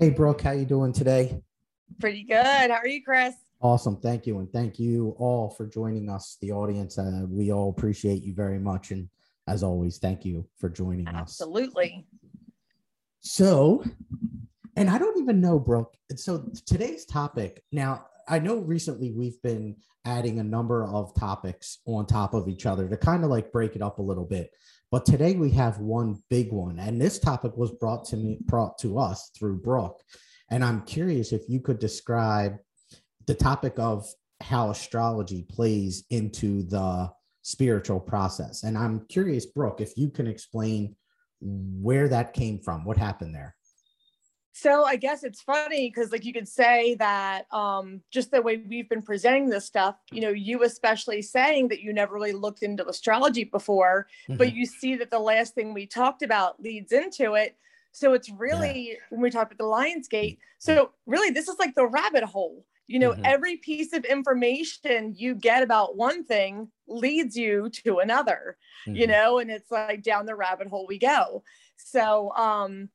Hey, Brooke, how you doing today? Pretty good. How are you, Chris? Awesome. Thank you. And thank you all for joining us, the audience. Uh, we all appreciate you very much. And as always, thank you for joining us. Absolutely. So, and I don't even know, Brooke. So today's topic, now, I know recently we've been adding a number of topics on top of each other to kind of like break it up a little bit. But today we have one big one, and this topic was brought to me, brought to us through Brooke. And I'm curious if you could describe the topic of how astrology plays into the spiritual process. And I'm curious, Brooke, if you can explain where that came from, what happened there. So I guess it's funny because like you could say that um, just the way we've been presenting this stuff, you know, you especially saying that you never really looked into astrology before, mm-hmm. but you see that the last thing we talked about leads into it. So it's really yeah. when we talk about the Lion's Gate. So really, this is like the rabbit hole. You know, mm-hmm. every piece of information you get about one thing leads you to another. Mm-hmm. You know, and it's like down the rabbit hole we go. So um,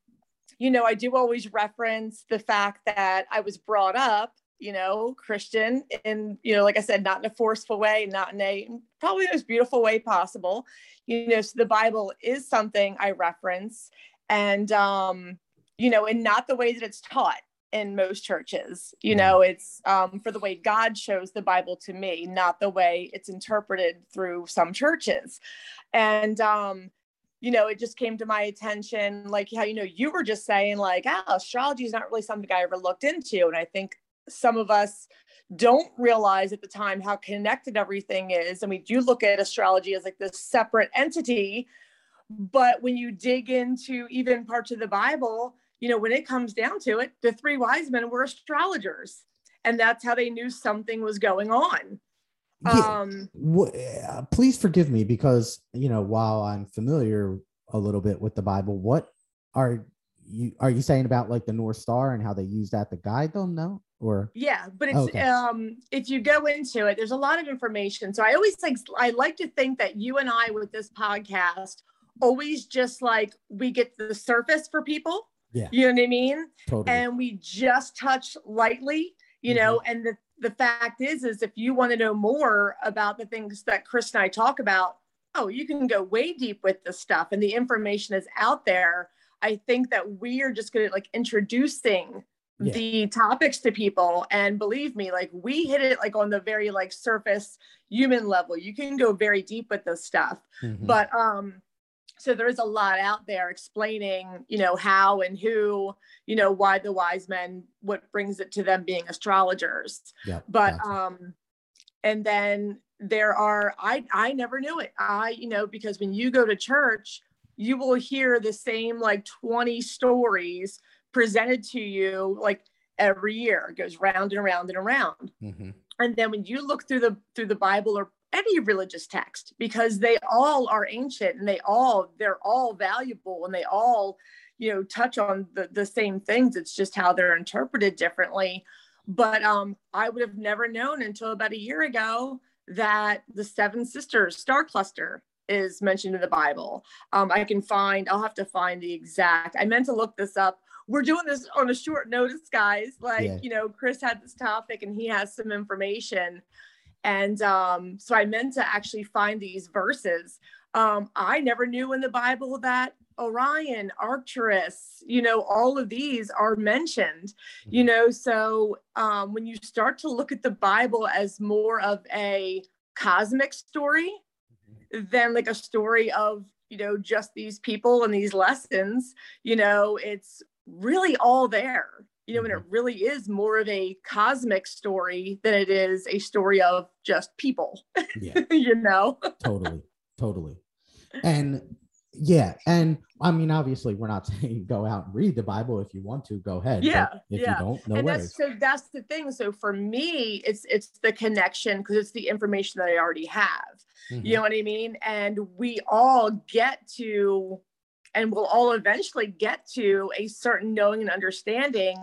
you know, I do always reference the fact that I was brought up, you know, Christian, and you know, like I said, not in a forceful way, not in a probably the most beautiful way possible. You know, so the Bible is something I reference, and um, you know, and not the way that it's taught in most churches. You mm. know, it's um, for the way God shows the Bible to me, not the way it's interpreted through some churches. And um, you know, it just came to my attention, like how, you know, you were just saying, like, oh, astrology is not really something I ever looked into. And I think some of us don't realize at the time how connected everything is. And we do look at astrology as like this separate entity. But when you dig into even parts of the Bible, you know, when it comes down to it, the three wise men were astrologers. And that's how they knew something was going on. Yeah. Um, uh, please forgive me because you know while I'm familiar a little bit with the Bible, what are you are you saying about like the North Star and how they use that to guide them? No, or yeah, but it's okay. um if you go into it, there's a lot of information. So I always like I like to think that you and I with this podcast always just like we get the surface for people. Yeah. You know what I mean? Totally. And we just touch lightly, you mm-hmm. know, and the the fact is is if you want to know more about the things that chris and i talk about oh you can go way deep with this stuff and the information is out there i think that we are just going to like introducing yeah. the topics to people and believe me like we hit it like on the very like surface human level you can go very deep with this stuff mm-hmm. but um so there's a lot out there explaining you know how and who you know why the wise men what brings it to them being astrologers yeah but gotcha. um and then there are i i never knew it i you know because when you go to church you will hear the same like 20 stories presented to you like every year it goes round and around and around mm-hmm. And then when you look through the through the bible or any religious text because they all are ancient and they all they're all valuable and they all you know touch on the, the same things. It's just how they're interpreted differently. But um i would have never known until about a year ago that the seven sisters star cluster is mentioned in the bible. Um i can find i'll have to find the exact i meant to look this up we're doing this on a short notice guys like yeah. you know chris had this topic and he has some information and um, so I meant to actually find these verses. Um, I never knew in the Bible that Orion, Arcturus, you know, all of these are mentioned, you mm-hmm. know. So um, when you start to look at the Bible as more of a cosmic story mm-hmm. than like a story of, you know, just these people and these lessons, you know, it's really all there you know, and it mm-hmm. really is more of a cosmic story than it is a story of just people. Yeah. you know? totally. Totally. And yeah. And I mean, obviously, we're not saying go out and read the Bible. If you want to, go ahead. Yeah. if yeah. you don't, no and worries. That's, so that's the thing. So for me, it's it's the connection because it's the information that I already have. Mm-hmm. You know what I mean? And we all get to and we'll all eventually get to a certain knowing and understanding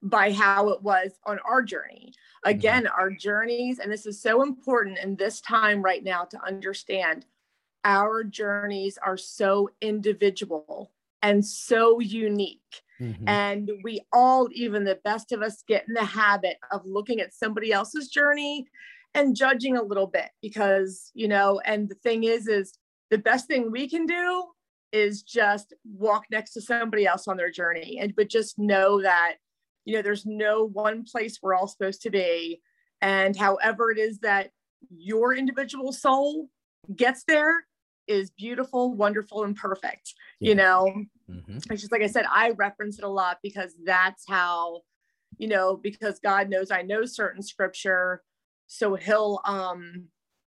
by how it was on our journey. Mm-hmm. Again, mm-hmm. our journeys, and this is so important in this time right now to understand our journeys are so individual and so unique. Mm-hmm. And we all, even the best of us, get in the habit of looking at somebody else's journey and judging a little bit because, you know, and the thing is, is the best thing we can do is just walk next to somebody else on their journey and but just know that you know there's no one place we're all supposed to be and however it is that your individual soul gets there is beautiful wonderful and perfect yeah. you know mm-hmm. it's just like i said i reference it a lot because that's how you know because god knows i know certain scripture so he'll um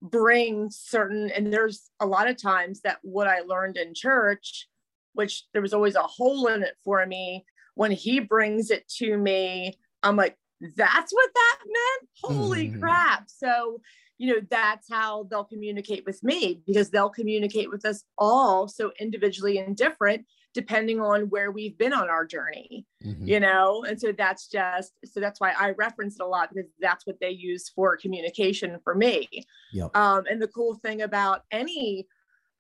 bring certain and there's a lot of times that what i learned in church which there was always a hole in it for me when he brings it to me i'm like that's what that meant? Holy mm. crap. So you know that's how they'll communicate with me because they'll communicate with us all so individually and different depending on where we've been on our journey mm-hmm. you know and so that's just so that's why i reference it a lot because that's what they use for communication for me yep. um, and the cool thing about any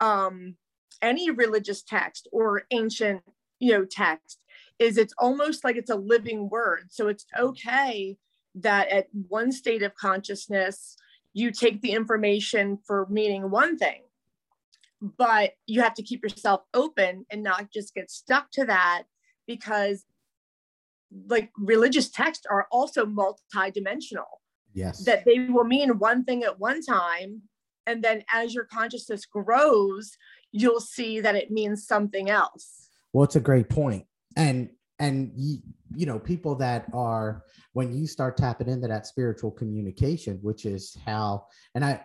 um, any religious text or ancient you know text is it's almost like it's a living word so it's okay that at one state of consciousness you take the information for meaning one thing but you have to keep yourself open and not just get stuck to that because like religious texts are also multi-dimensional. Yes. That they will mean one thing at one time and then as your consciousness grows you'll see that it means something else. Well it's a great point. And and you, you know people that are when you start tapping into that spiritual communication which is how and i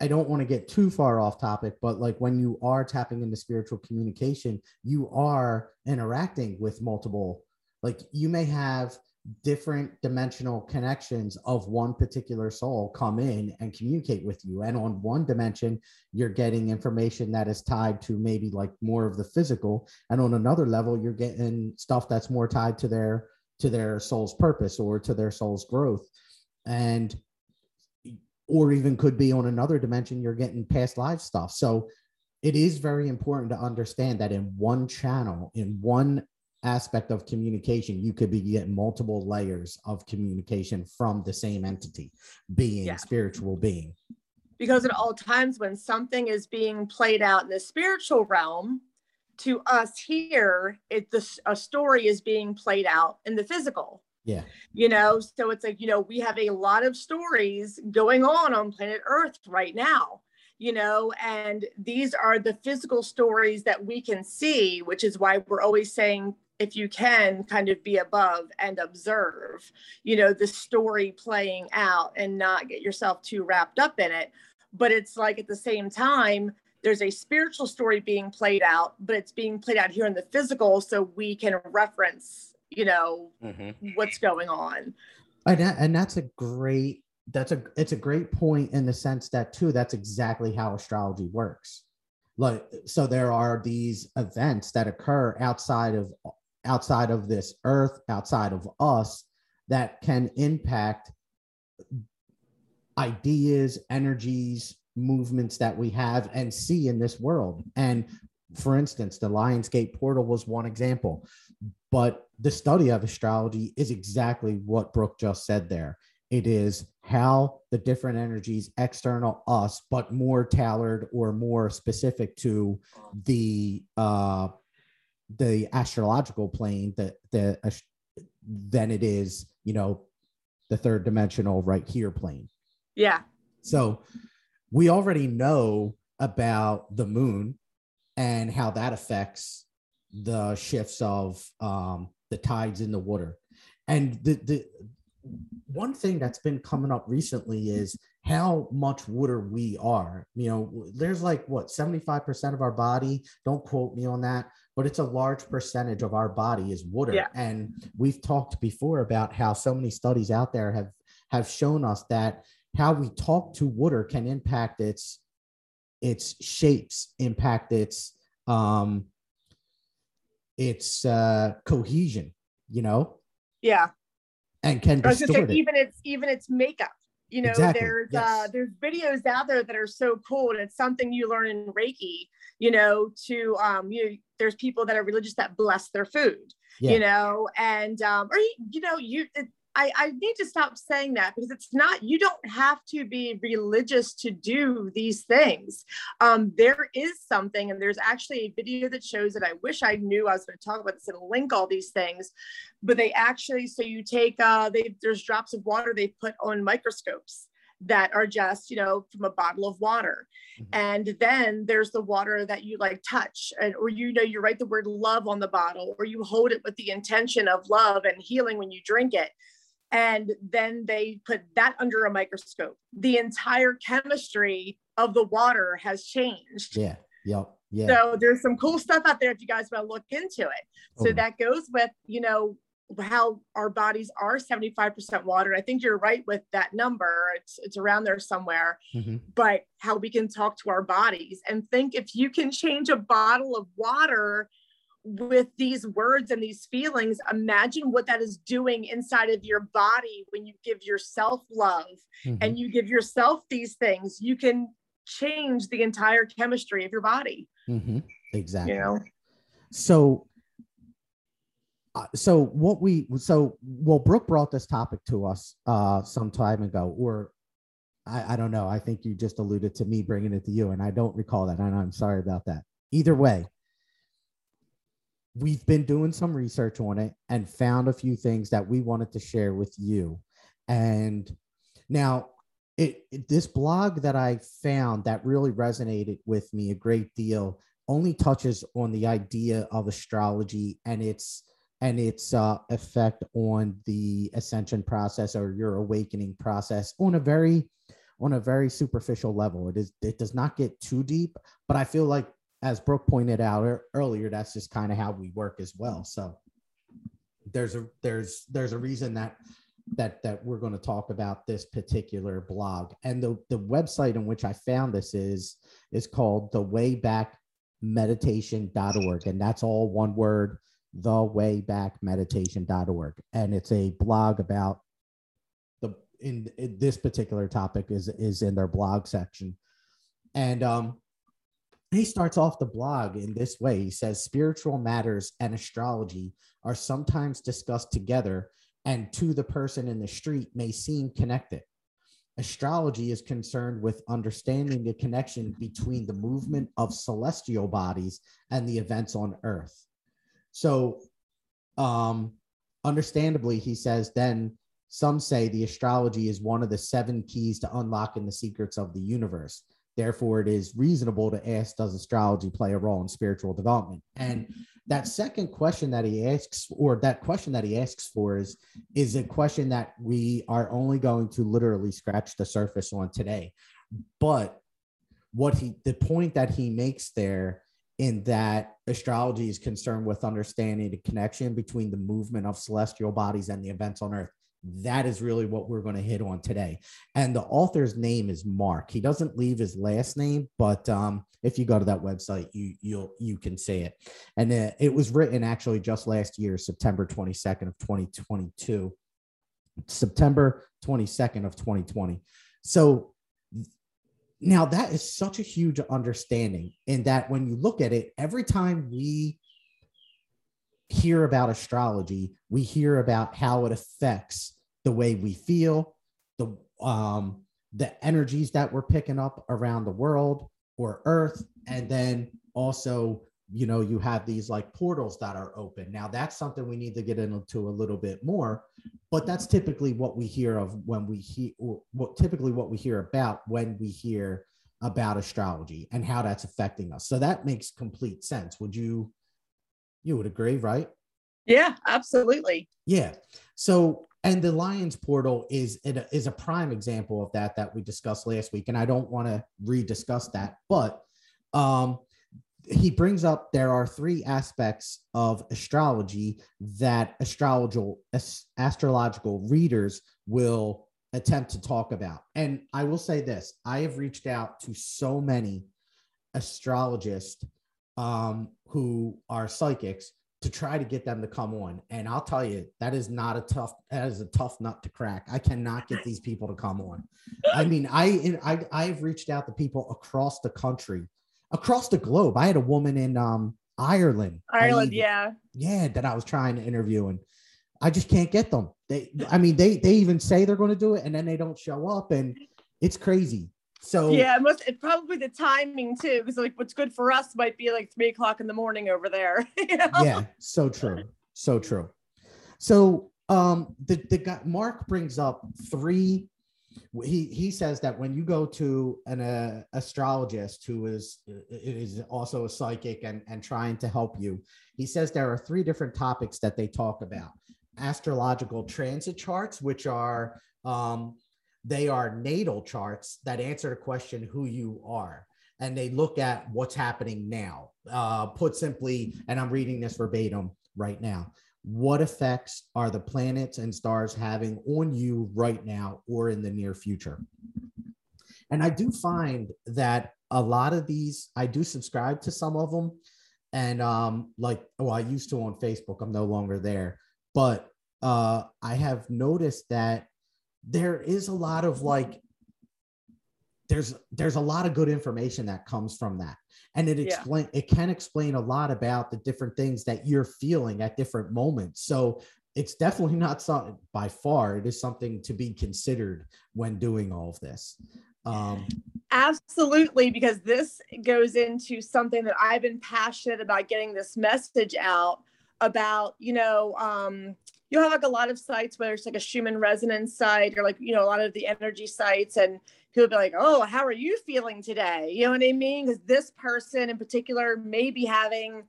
I don't want to get too far off topic, but like when you are tapping into spiritual communication, you are interacting with multiple, like you may have different dimensional connections of one particular soul come in and communicate with you. And on one dimension, you're getting information that is tied to maybe like more of the physical. And on another level, you're getting stuff that's more tied to their to their soul's purpose or to their soul's growth. And or even could be on another dimension you're getting past live stuff. So it is very important to understand that in one channel in one aspect of communication you could be getting multiple layers of communication from the same entity being yeah. spiritual being. Because at all times when something is being played out in the spiritual realm to us here it the, a story is being played out in the physical yeah. You know, so it's like, you know, we have a lot of stories going on on planet Earth right now, you know, and these are the physical stories that we can see, which is why we're always saying, if you can kind of be above and observe, you know, the story playing out and not get yourself too wrapped up in it. But it's like at the same time, there's a spiritual story being played out, but it's being played out here in the physical so we can reference you know mm-hmm. what's going on. And, that, and that's a great that's a it's a great point in the sense that too that's exactly how astrology works. Like so there are these events that occur outside of outside of this earth outside of us that can impact ideas energies movements that we have and see in this world. And for instance the Lion's Gate portal was one example but the study of astrology is exactly what Brooke just said there. It is how the different energies external us, but more tailored or more specific to the uh, the astrological plane that the uh, than it is, you know, the third dimensional right here plane. Yeah. So we already know about the moon and how that affects the shifts of um, the tides in the water. And the, the one thing that's been coming up recently is how much water we are. You know, there's like what 75% of our body, don't quote me on that, but it's a large percentage of our body is water. Yeah. And we've talked before about how so many studies out there have have shown us that how we talk to water can impact its its shapes, impact its um its uh, cohesion, you know? Yeah. And can distort say, it. even its even its makeup. You know, exactly. there's uh, yes. uh there's videos out there that are so cool, and it's something you learn in Reiki. You know, to um you there's people that are religious that bless their food yeah. you know and um or you know you it, I, I need to stop saying that because it's not, you don't have to be religious to do these things. Um, there is something, and there's actually a video that shows it. I wish I knew I was going to talk about this and link all these things, but they actually, so you take, uh, they, there's drops of water they put on microscopes that are just you know from a bottle of water mm-hmm. and then there's the water that you like touch and or you know you write the word love on the bottle or you hold it with the intention of love and healing when you drink it and then they put that under a microscope the entire chemistry of the water has changed yeah yep yeah so there's some cool stuff out there if you guys want to look into it so that goes with you know how our bodies are 75% water. I think you're right with that number. It's it's around there somewhere. Mm-hmm. But how we can talk to our bodies and think if you can change a bottle of water with these words and these feelings, imagine what that is doing inside of your body when you give yourself love mm-hmm. and you give yourself these things. You can change the entire chemistry of your body. Mm-hmm. Exactly. You know? So, uh, so what we so well, Brooke brought this topic to us uh, some time ago, or I, I don't know. I think you just alluded to me bringing it to you, and I don't recall that, and I'm sorry about that. Either way, we've been doing some research on it and found a few things that we wanted to share with you. And now, it, it, this blog that I found that really resonated with me a great deal only touches on the idea of astrology and its and its uh, effect on the ascension process or your awakening process on a very on a very superficial level. It is it does not get too deep, but I feel like as Brooke pointed out earlier, that's just kind of how we work as well. So there's a there's there's a reason that that that we're going to talk about this particular blog. And the the website in which I found this is is called the wayback and that's all one word the wayback and it's a blog about the in, in this particular topic is is in their blog section. And um he starts off the blog in this way. He says spiritual matters and astrology are sometimes discussed together and to the person in the street may seem connected. Astrology is concerned with understanding the connection between the movement of celestial bodies and the events on earth. So, um, understandably, he says, then some say the astrology is one of the seven keys to unlocking the secrets of the universe. Therefore, it is reasonable to ask Does astrology play a role in spiritual development? And that second question that he asks, or that question that he asks for, is, is a question that we are only going to literally scratch the surface on today. But what he, the point that he makes there in that astrology is concerned with understanding the connection between the movement of celestial bodies and the events on earth that is really what we're going to hit on today. And the author's name is Mark. He doesn't leave his last name, but um, if you go to that website, you you'll you can say it. And uh, it was written actually just last year, September 22nd of 2022. September 22nd of 2020. So now that is such a huge understanding in that when you look at it, every time we hear about astrology, we hear about how it affects the way we feel, the um, the energies that we're picking up around the world or Earth, and then also you know you have these like portals that are open. Now that's something we need to get into a little bit more but that's typically what we hear of when we hear what typically what we hear about when we hear about astrology and how that's affecting us. So that makes complete sense. Would you you would agree, right? Yeah, absolutely. Yeah. So, and the Lions portal is is a prime example of that that we discussed last week, and I don't want to rediscuss that, but um, he brings up there are three aspects of astrology that astrological astrological readers will attempt to talk about. And I will say this: I have reached out to so many astrologists um, who are psychics to try to get them to come on. And I'll tell you, that is not a tough, that is a tough nut to crack. I cannot get these people to come on. I mean, I, I, I've reached out to people across the country, across the globe. I had a woman in, um, Ireland. Ireland, yeah. Yeah, that I was trying to interview and I just can't get them. They I mean they they even say they're going to do it and then they don't show up and it's crazy. So yeah, it must it's probably the timing too, because like what's good for us might be like three o'clock in the morning over there. You know? Yeah, so true. So true. So um the, the guy Mark brings up three he he says that when you go to an uh, astrologist who is is also a psychic and and trying to help you he says there are three different topics that they talk about astrological transit charts which are um they are natal charts that answer the question who you are and they look at what's happening now uh put simply and i'm reading this verbatim right now what effects are the planets and stars having on you right now or in the near future? And I do find that a lot of these, I do subscribe to some of them. And um, like, well, I used to on Facebook, I'm no longer there. But uh, I have noticed that there is a lot of like there's there's a lot of good information that comes from that. And it explain yeah. it can explain a lot about the different things that you're feeling at different moments. So it's definitely not something by far it is something to be considered when doing all of this. Um absolutely because this goes into something that i've been passionate about getting this message out about you know um you'll have like a lot of sites where it's like a Schumann resonance site or like you know a lot of the energy sites and people be like, oh, how are you feeling today? You know what I mean? Because this person in particular may be having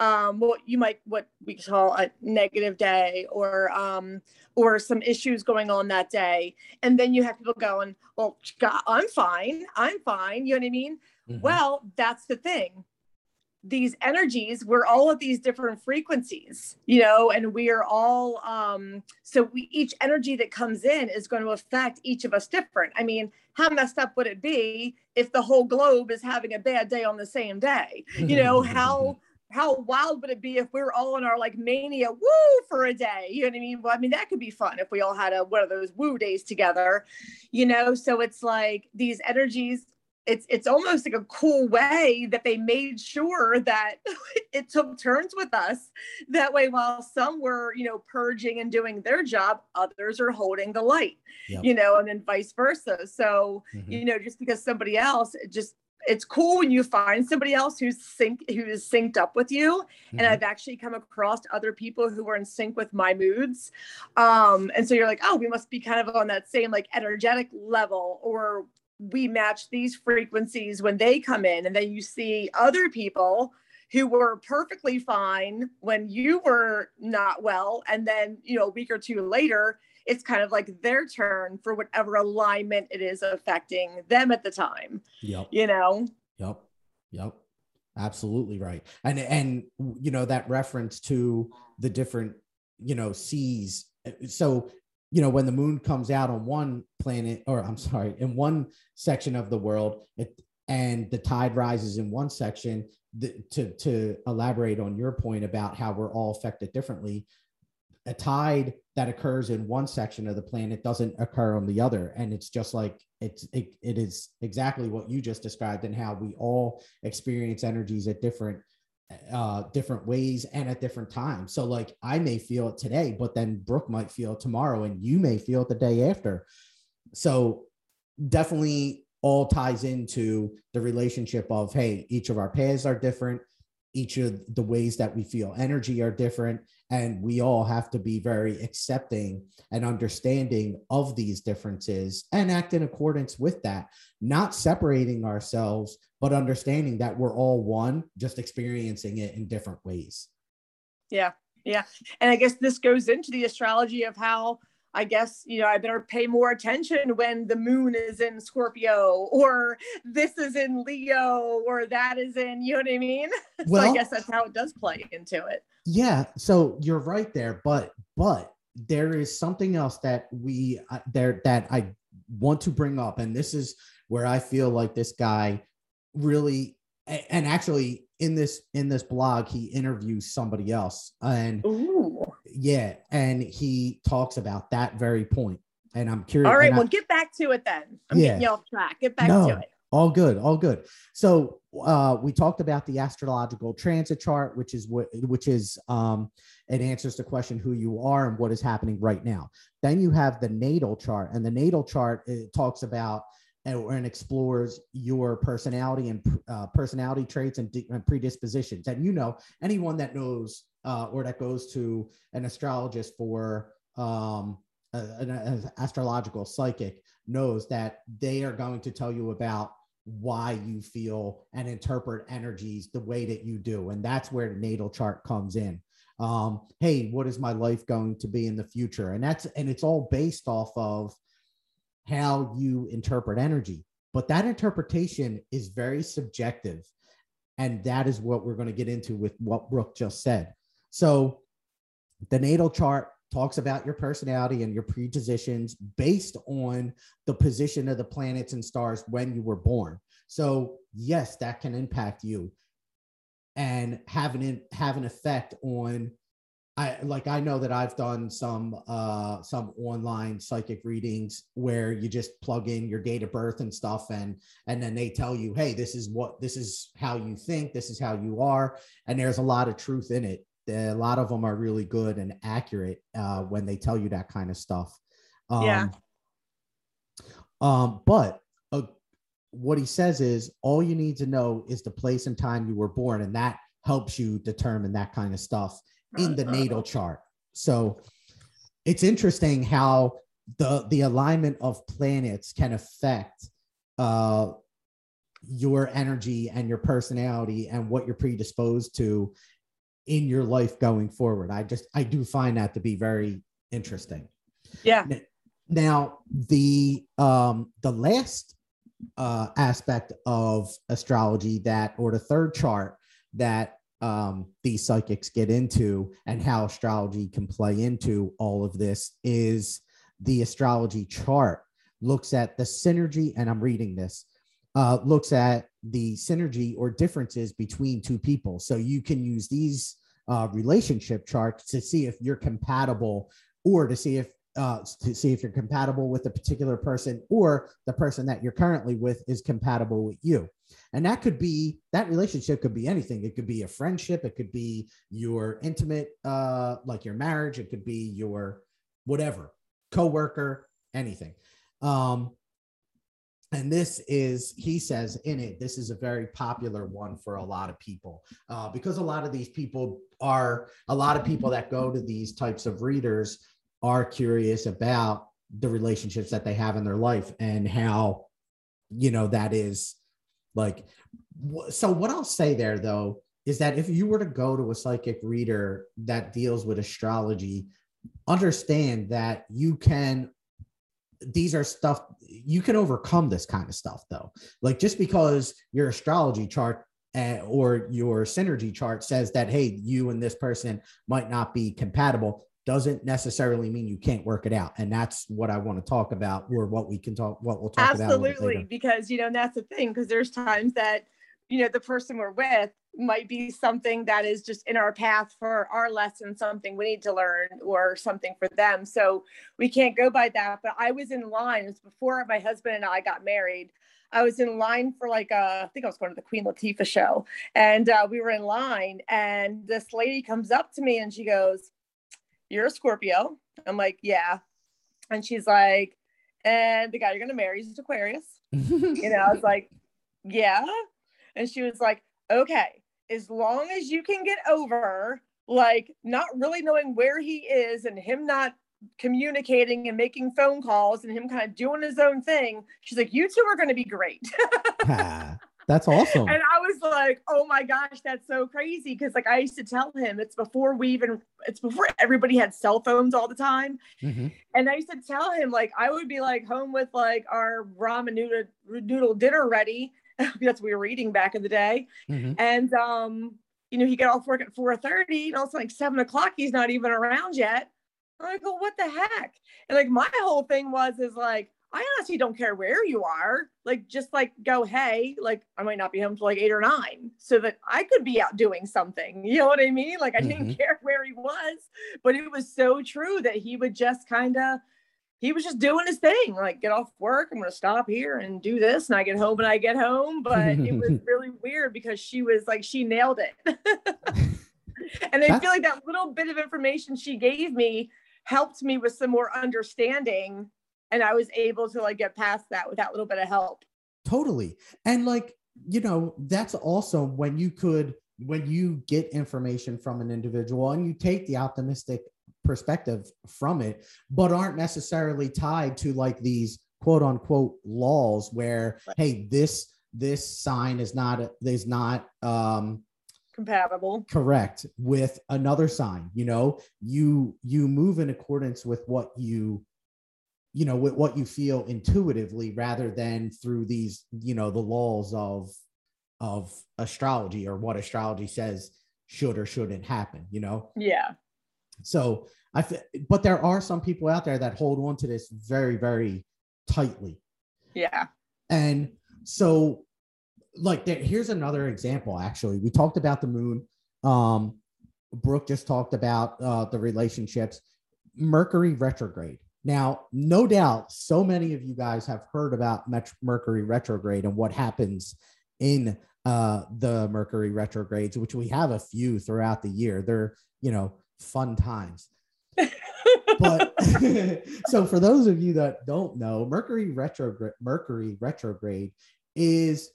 um, what you might what we call a negative day or um, or some issues going on that day, and then you have people going, well, God, I'm fine, I'm fine. You know what I mean? Mm-hmm. Well, that's the thing these energies we're all at these different frequencies you know and we are all um so we each energy that comes in is going to affect each of us different i mean how messed up would it be if the whole globe is having a bad day on the same day you know how how wild would it be if we were all in our like mania woo for a day? You know what I mean? Well, I mean, that could be fun if we all had a one of those woo days together, you know? So it's like these energies it's it's almost like a cool way that they made sure that it took turns with us that way while some were you know purging and doing their job others are holding the light yep. you know and then vice versa so mm-hmm. you know just because somebody else just it's cool when you find somebody else who's sync who is synced up with you mm-hmm. and i've actually come across other people who are in sync with my moods um and so you're like oh we must be kind of on that same like energetic level or we match these frequencies when they come in. And then you see other people who were perfectly fine when you were not well. And then you know a week or two later it's kind of like their turn for whatever alignment it is affecting them at the time yep you know? Yep yep absolutely right. And and you know that reference to the different you know seas so you know when the moon comes out on one planet or i'm sorry in one section of the world it, and the tide rises in one section the, to to elaborate on your point about how we're all affected differently a tide that occurs in one section of the planet doesn't occur on the other. And it's just like it's it, it is exactly what you just described and how we all experience energies at different uh, different ways and at different times. So, like, I may feel it today, but then Brooke might feel it tomorrow, and you may feel it the day after. So, definitely all ties into the relationship of hey, each of our paths are different, each of the ways that we feel energy are different, and we all have to be very accepting and understanding of these differences and act in accordance with that, not separating ourselves but understanding that we're all one, just experiencing it in different ways. Yeah. Yeah. And I guess this goes into the astrology of how I guess, you know, I better pay more attention when the moon is in Scorpio or this is in Leo or that is in, you know what I mean? Well, so I guess that's how it does play into it. Yeah. So you're right there. But, but there is something else that we, uh, there, that I want to bring up. And this is where I feel like this guy really and actually in this in this blog he interviews somebody else and Ooh. Yeah and he talks about that very point and i'm curious all right well get back to it then i'm yeah. getting you off track get back no, to it All good, all good. So uh, we talked about the astrological transit chart, which is what which is um, it answers the question who you are and what is happening right now. Then you have the natal chart, and the natal chart it talks about and, explores your personality and uh, personality traits and, de- and, predispositions. And you know, anyone that knows uh, or that goes to an astrologist for um, an, an astrological psychic knows that they are going to tell you about why you feel and interpret energies the way that you do. And that's where the natal chart comes in. Um, hey, what is my life going to be in the future? And that's and it's all based off of how you interpret energy. But that interpretation is very subjective. And that is what we're going to get into with what Brooke just said. So the natal chart talks about your personality and your predispositions based on the position of the planets and stars when you were born. So yes, that can impact you and have an have an effect on I like I know that I've done some uh some online psychic readings where you just plug in your date of birth and stuff and and then they tell you hey this is what this is how you think this is how you are and there's a lot of truth in it a lot of them are really good and accurate uh when they tell you that kind of stuff. Um, yeah. Um but uh, what he says is all you need to know is the place and time you were born and that helps you determine that kind of stuff in the natal chart. So it's interesting how the the alignment of planets can affect uh, your energy and your personality and what you're predisposed to in your life going forward. I just I do find that to be very interesting. Yeah. Now the um the last uh aspect of astrology that or the third chart that um, these psychics get into and how astrology can play into all of this is the astrology chart looks at the synergy and i'm reading this uh, looks at the synergy or differences between two people so you can use these uh, relationship charts to see if you're compatible or to see if uh, to see if you're compatible with a particular person or the person that you're currently with is compatible with you. And that could be that relationship could be anything. It could be a friendship, it could be your intimate, uh, like your marriage, it could be your whatever, coworker, anything. Um, and this is, he says in it, this is a very popular one for a lot of people uh, because a lot of these people are a lot of people that go to these types of readers are curious about the relationships that they have in their life and how you know that is like so what i'll say there though is that if you were to go to a psychic reader that deals with astrology understand that you can these are stuff you can overcome this kind of stuff though like just because your astrology chart uh, or your synergy chart says that hey you and this person might not be compatible doesn't necessarily mean you can't work it out. And that's what I want to talk about, or what we can talk, what we'll talk Absolutely, about. Absolutely. Because, you know, that's the thing, because there's times that, you know, the person we're with might be something that is just in our path for our lesson, something we need to learn, or something for them. So we can't go by that. But I was in line, it was before my husband and I got married. I was in line for like a, I think I was going to the Queen Latifah show, and uh, we were in line, and this lady comes up to me and she goes, you're a Scorpio. I'm like, yeah. And she's like, and the guy you're gonna marry is Aquarius. you know, I was like, yeah. And she was like, okay, as long as you can get over like not really knowing where he is and him not communicating and making phone calls and him kind of doing his own thing, she's like, you two are gonna be great. That's awesome. And I was like, oh my gosh, that's so crazy. Cause like I used to tell him it's before we even, it's before everybody had cell phones all the time. Mm-hmm. And I used to tell him, like, I would be like home with like our ramen noodle, noodle dinner ready. that's what we were eating back in the day. Mm-hmm. And, um, you know, he got off work at 4 30 and also like seven o'clock, he's not even around yet. I'm like, well, what the heck? And like my whole thing was, is like, I honestly don't care where you are. Like, just like go, hey, like I might not be home till like eight or nine, so that I could be out doing something. You know what I mean? Like, I mm-hmm. didn't care where he was, but it was so true that he would just kind of, he was just doing his thing, like get off work, I'm gonna stop here and do this, and I get home and I get home. But it was really weird because she was like, she nailed it. and I That's... feel like that little bit of information she gave me helped me with some more understanding, and I was able to like get past that with that little bit of help. Totally, and like you know, that's also when you could when you get information from an individual and you take the optimistic perspective from it, but aren't necessarily tied to like these quote unquote laws where right. hey this this sign is not is not um compatible. correct with another sign you know? You you move in accordance with what you you know with what you feel intuitively rather than through these you know the laws of of astrology or what astrology says should or shouldn't happen you know? Yeah so I, but there are some people out there that hold on to this very, very tightly. Yeah. And so, like, there, here's another example. Actually, we talked about the moon. Um, Brooke just talked about uh, the relationships. Mercury retrograde. Now, no doubt, so many of you guys have heard about Met- Mercury retrograde and what happens in uh, the Mercury retrogrades, which we have a few throughout the year. They're, you know, fun times. but so for those of you that don't know, Mercury retrograde Mercury retrograde is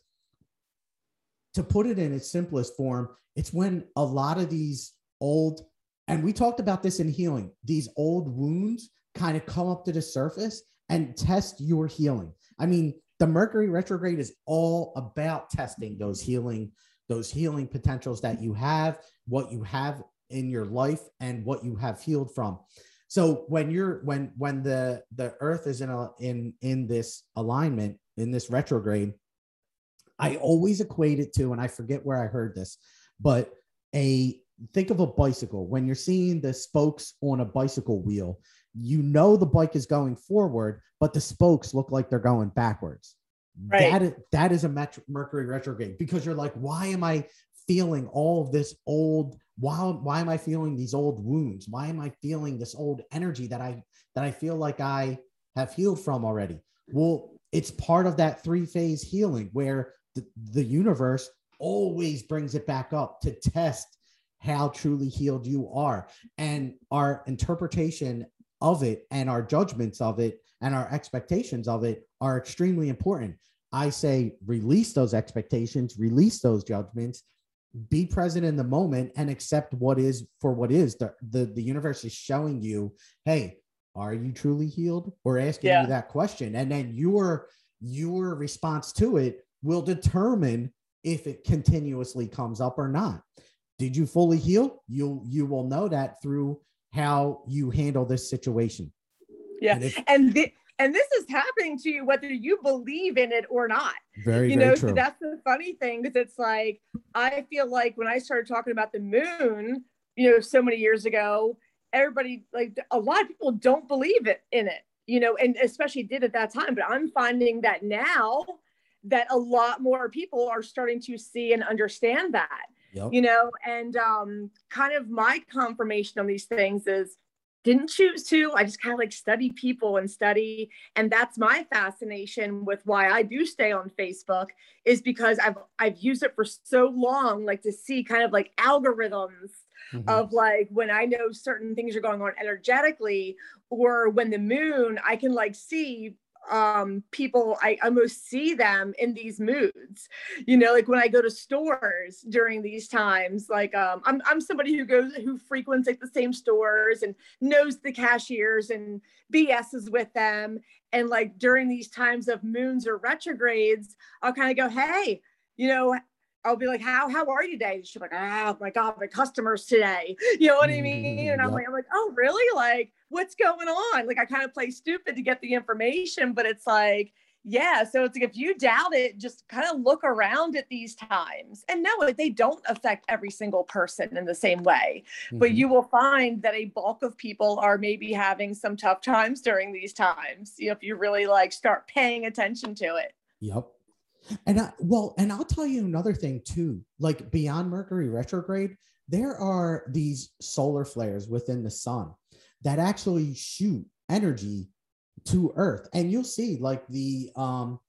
to put it in its simplest form, it's when a lot of these old and we talked about this in healing, these old wounds kind of come up to the surface and test your healing. I mean, the Mercury retrograde is all about testing those healing those healing potentials that you have, what you have in your life and what you have healed from. So when you're when when the the earth is in a in in this alignment in this retrograde i always equate it to and i forget where i heard this but a think of a bicycle. When you're seeing the spokes on a bicycle wheel you know the bike is going forward but the spokes look like they're going backwards. Right. that is, that is a mercury retrograde because you're like why am i feeling all of this old why why am i feeling these old wounds? Why am i feeling this old energy that i that i feel like i have healed from already? Well it's part of that three phase healing where the, the universe always brings it back up to test how truly healed you are. And our interpretation of it and our judgments of it and our expectations of it are extremely important. I say release those expectations release those judgments be present in the moment and accept what is for what is. The the, the universe is showing you hey are you truly healed? Or asking yeah. you that question. And then your your response to it will determine if it continuously comes up or not. Did you fully heal? You you will know that through how you handle this situation. Yeah. And, if, and the, and this is happening to you whether you believe in it or not. Very you know so that's the funny thing because it's like i feel like when i started talking about the moon you know so many years ago everybody like a lot of people don't believe it in it you know and especially did at that time. But i'm finding that now that a lot more people are starting to see and understand that yep. you know and um kind of my confirmation on these things is didn't choose to. I just kind of like study people and study. And that's my fascination with why I do stay on Facebook is because I've I've used it for so long, like to see kind of like algorithms mm-hmm. of like when I know certain things are going on energetically, or when the moon, I can like see um people i almost see them in these moods. You know like when i go to stores during these times like um i'm, I'm somebody who goes who frequents like the same stores and knows the cashiers and bs's with them. And like during these times of moons or retrogrades i'll kind of go hey you know I'll be like, how how are you today? She's like, oh my god, my customers today. You know what I mean? And I'm like, I'm like, oh really? Like, what's going on? Like, I kind of play stupid to get the information, but it's like, yeah. So it's like if you doubt it, just kind of look around at these times and know they don't affect every single person in the same way. Mm-hmm. But you will find that a bulk of people are maybe having some tough times during these times. You know, if you really like start paying attention to it. Yep. And I, well, and I'll tell you another thing too. Like beyond Mercury retrograde, there are these solar flares within the sun that actually shoot energy to earth and you'll see like the um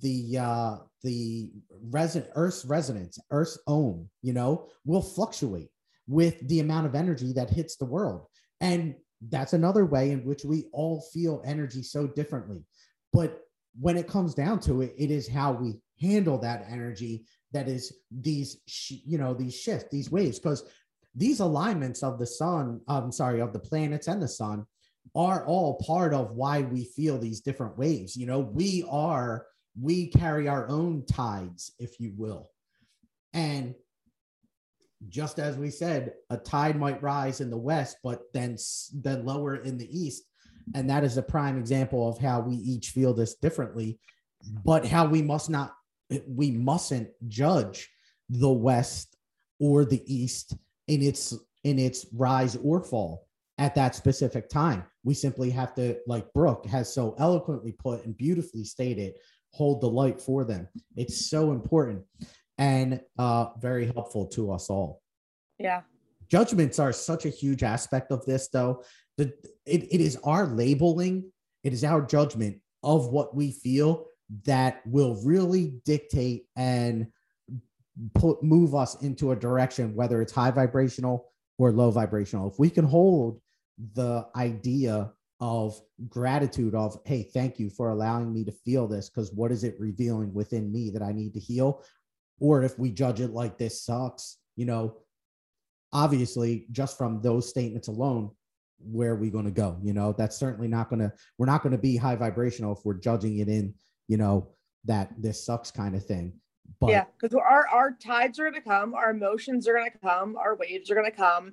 the uh the resident earth's resonance earth's ohm you know will fluctuate with the amount of energy that hits the world and that's another way in which we all feel energy so differently but when it comes down to it it is how we handle that energy that is these sh- you know these shifts these waves because these alignments of the sun i'm sorry of the planets and the sun are all part of why we feel these different waves. You know we are we carry our own tides if you will. And just as we said a tide might rise in the west but then then lower in the east and that is a prime example of how we each feel this differently but how we must not we mustn't judge the west or the east in its in its rise or fall at that specific time. We simply have to like brooke has so eloquently put and beautifully stated hold the light for them. It's so important and uh very helpful to us all. Yeah judgments are such a huge aspect of this though. The it, it is our labeling. It is our judgment of what we feel that will really dictate and put move us into a direction whether it's high vibrational or low vibrational. If we can hold the idea of gratitude of hey thank you for allowing me to feel this because what is it revealing within me that i need to heal? Or if we judge it like this sucks you know obviously just from those statements alone where are we going to go you know that's certainly not going to we're not going to be high vibrational if we're judging it in you know, that this sucks kind of thing. But yeah, because our our tides are gonna come, our emotions are gonna come, our waves are gonna come.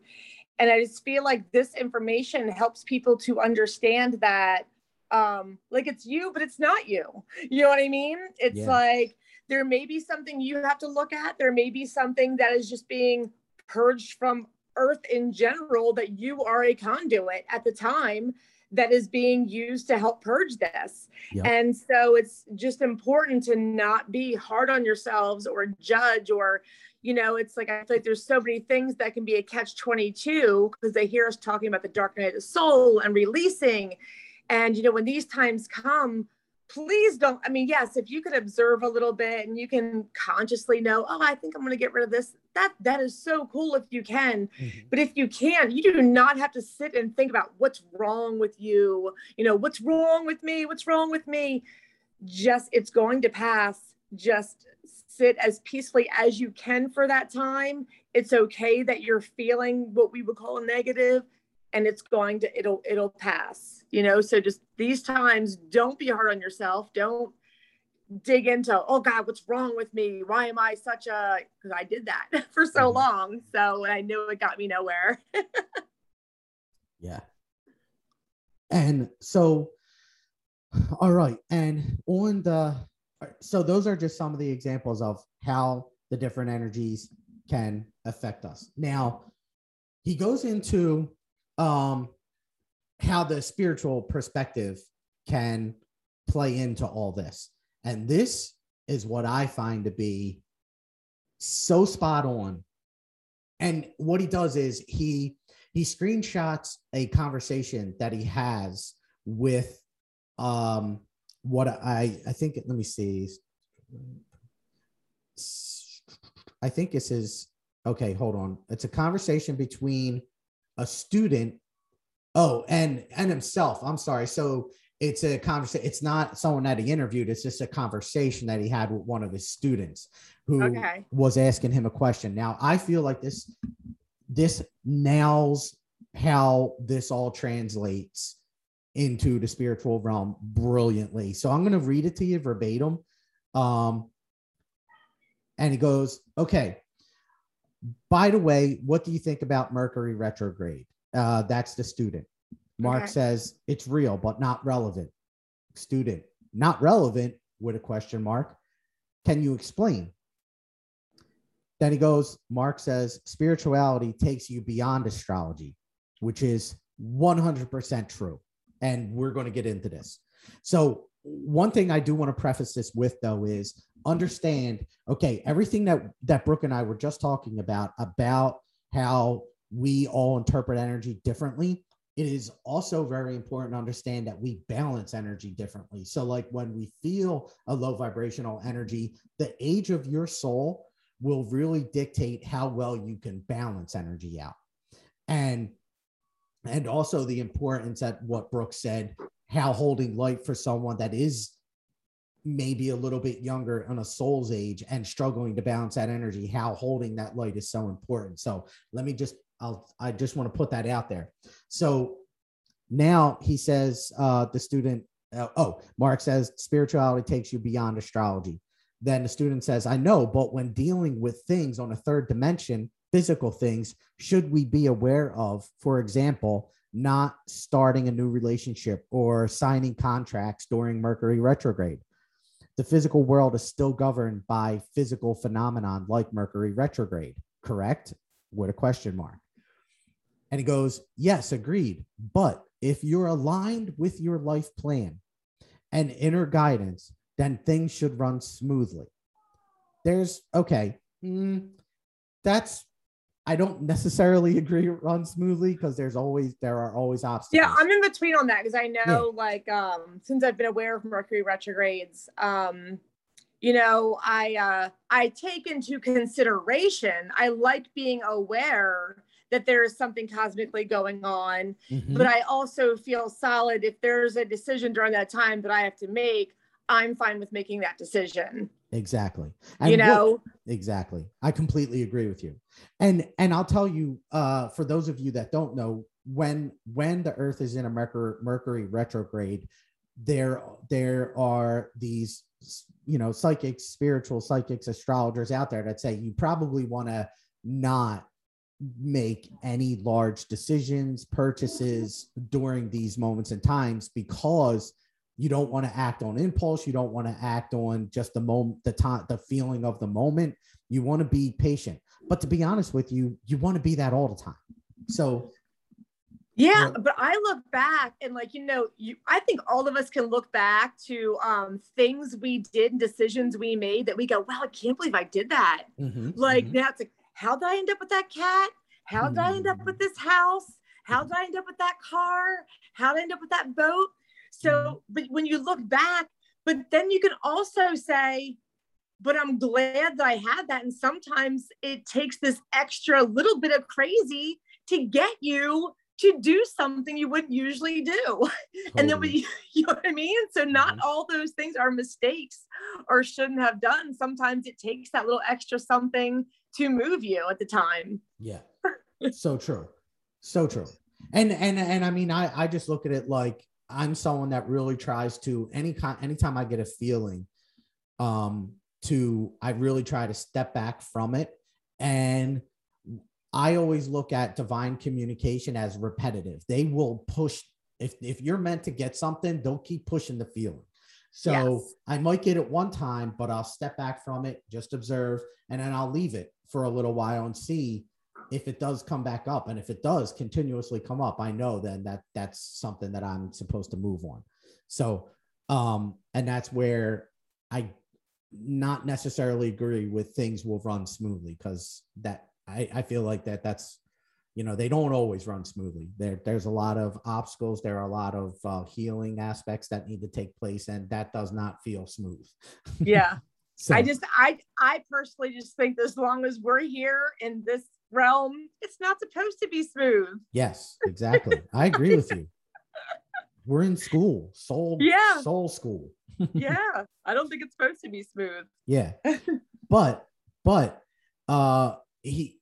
And I just feel like this information helps people to understand that um like it's you, but it's not you. You know what I mean? It's yeah. like there may be something you have to look at. There may be something that is just being purged from earth in general that you are a conduit at the time that is being used to help purge this. Yep. And so it's just important to not be hard on yourselves or judge or you know, it's like I feel like there's so many things that can be a catch 22 because they hear us talking about the dark night of the soul and releasing. And you know, when these times come, please don't i mean yes if you could observe a little bit and you can consciously know oh i think i'm going to get rid of this that that is so cool if you can. Mm-hmm. but if you can't you do not have to sit and think about what's wrong with you you know what's wrong with me what's wrong with me. Just it's going to pass. Just sit as peacefully as you can for that time. It's okay that you're feeling what we would call a negative and it's going to it'll it'll pass you know? So just these times don't be hard on yourself. Don't dig into oh god what's wrong with me? Why am i such a because i did that for so mm-hmm. long so i knew it got me nowhere. Yeah. And so all right and on the so those are just some of the examples of how the different energies can affect us. Now he goes into um, how the spiritual perspective can play into all this. And this is what I find to be so spot on. And what he does is he he screenshots a conversation that he has with um what I I think let me see I think this is okay hold on it's a conversation between a student. Oh and and himself. I'm sorry. So it's a conversation it's not someone that he interviewed. It's just a conversation that he had with one of his students who okay. was asking him a question. Now i feel like this this nails how this all translates into the spiritual realm brilliantly. So i'm going to read it to you verbatim. Um and he goes okay by the way, what do you think about Mercury retrograde? Uh, that's the student. Mark okay. says it's real, but not relevant. Student, not relevant with a question mark. Can you explain? Then he goes, Mark says spirituality takes you beyond astrology, which is 100% true. And we're going to get into this. So, one thing I do want to preface this with, though, is understand okay everything that that brooke and i were just talking about about how we all interpret energy differently it is also very important to understand that we balance energy differently. So, like when we feel a low vibrational energy, the age of your soul will really dictate how well you can balance energy out. And and also the importance that what Brooke said, how holding light for someone that is maybe a little bit younger on a soul's age and struggling to balance that energy, how holding that light is so important. So let me just I'll I just want to put that out there. So now he says uh, the student. Uh, oh, Mark says spirituality takes you beyond astrology. Then the student says, I know, but when dealing with things on a third dimension, physical things, should we be aware of, for example, not starting a new relationship or signing contracts during Mercury retrograde? The physical world is still governed by physical phenomenon like Mercury retrograde, correct? With a question mark. And he goes, Yes, agreed. But if you're aligned with your life plan and inner guidance, then things should run smoothly. There's, okay, mm, that's, I don't necessarily agree run smoothly because there's always, there are always obstacles. Yeah, I'm in between on that because I know, yeah. like, um, since I've been aware of Mercury retrogrades, um, you know, I, uh, I take into consideration, I like being aware that there is something cosmically going on. Mm-hmm. But I also feel solid if there's a decision during that time that I have to make, I'm fine with making that decision. Exactly. And you know, what, exactly. I completely agree with you. And and I'll tell you, uh, for those of you that don't know, when when the Earth is in a Mercury, Mercury retrograde, there there are these you know psychics, spiritual psychics, astrologers out there that say you probably want to not make any large decisions, purchases during these moments and times because you don't want to act on impulse. You don't want to act on just the moment, the time, the feeling of the moment. You want to be patient. But to be honest with you, you want to be that all the time. So yeah, but I look back and like you know, you I think all of us can look back to um things we did, decisions we made that we go, wow, I can't believe I did that. Mm-hmm, like mm-hmm. now it's like how did I end up with that cat? How did I end up with this house? How did I end up with that car? How did I end up with that boat? So, but when you look back, but then you can also say, but I'm glad that I had that. And sometimes it takes this extra little bit of crazy to get you to do something you wouldn't usually do. Totally. And then we, you know what I mean? So not mm-hmm. all those things are mistakes or shouldn't have done. Sometimes it takes that little extra something to move you at the time. Yeah. so true. So true. And and and I mean I I just look at it like I'm someone that really tries to any kind anytime I get a feeling um to I really try to step back from it and I always look at divine communication as repetitive. They will push if if you're meant to get something, they'll keep pushing the feeling. So yes. I might get it one time, but I'll step back from it, just observe, and then I'll leave it for a little while and see if it does come back up. And if it does continuously come up, I know then that that's something that I'm supposed to move on. So, um, and that's where I not necessarily agree with things will run smoothly because that I, I feel like that that's you know they don't always run smoothly there there's a lot of obstacles there are a lot of uh, healing aspects that need to take place and that does not feel smooth yeah so. i just i i personally just think as long as we're here in this realm it's not supposed to be smooth. Yes exactly. I agree with you. We're in school soul yeah. soul school. Yeah i don't think it's supposed to be smooth. Yeah. But but uh he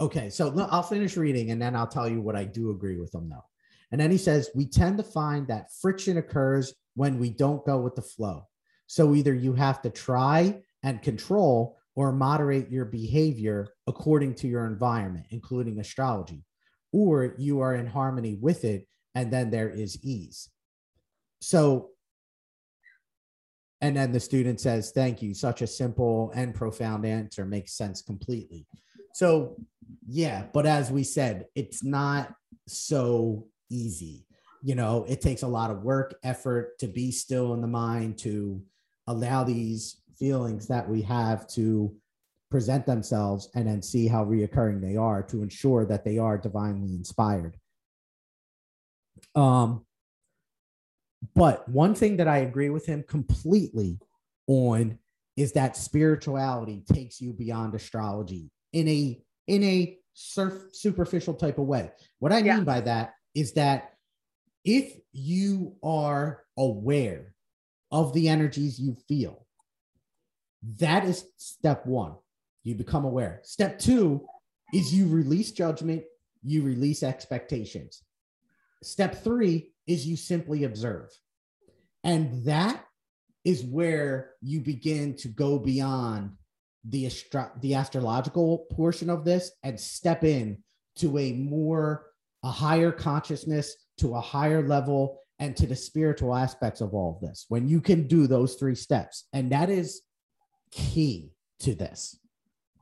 okay so i'll finish reading and then i'll tell you what i do agree with him though. And then he says we tend to find that friction occurs when we don't go with the flow. So either you have to try and control or moderate your behavior according to your environment including astrology or you are in harmony with it and then there is ease so and then the student says, Thank you. Such a simple and profound answer makes sense completely. So, yeah, but as we said, it's not so easy. You know, it takes a lot of work, effort to be still in the mind, to allow these feelings that we have to present themselves and then see how reoccurring they are to ensure that they are divinely inspired. Um, but one thing that I agree with him completely on is that spirituality takes you beyond astrology in a in a surf, superficial type of way. What I yeah. mean by that is that if you are aware of the energies you feel, that is step one. You become aware. Step two is you release judgment, you release expectations. Step three is you simply observe. And that is where you begin to go beyond the astro- the astrological portion of this and step in to a more a higher consciousness to a higher level and to the spiritual aspects of all of this when you can do those three steps and that is key to this.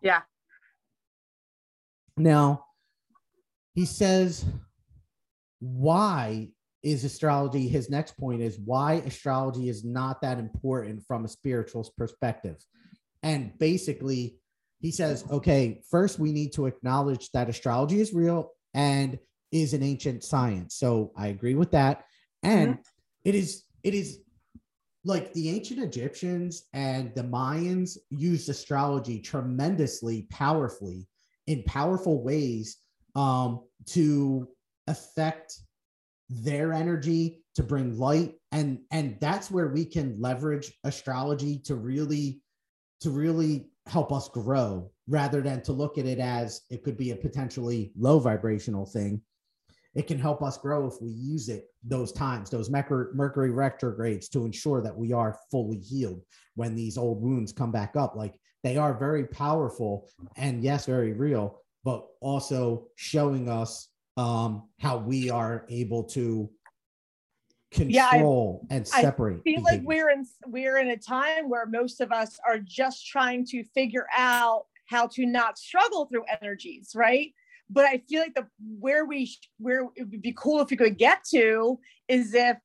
Yeah. Now he says why is astrology his next point is why astrology is not that important from a spiritual perspective. And basically he says okay first we need to acknowledge that astrology is real and is an ancient science. So i agree with that. And mm-hmm. it is it is like the ancient egyptians and the mayans used astrology tremendously powerfully in powerful ways um, to affect their energy to bring light and and that's where we can leverage astrology to really to really help us grow rather than to look at it as it could be a potentially low vibrational thing it can help us grow if we use it those times those mercury retrogrades to ensure that we are fully healed when these old wounds come back up like they are very powerful and yes very real but also showing us um, how we are able to control yeah, I, and separate. I feel like we're in we're in a time where most of us are just trying to figure out how to not struggle through energies, right? But I feel like the where we where it would be cool if we could get to is if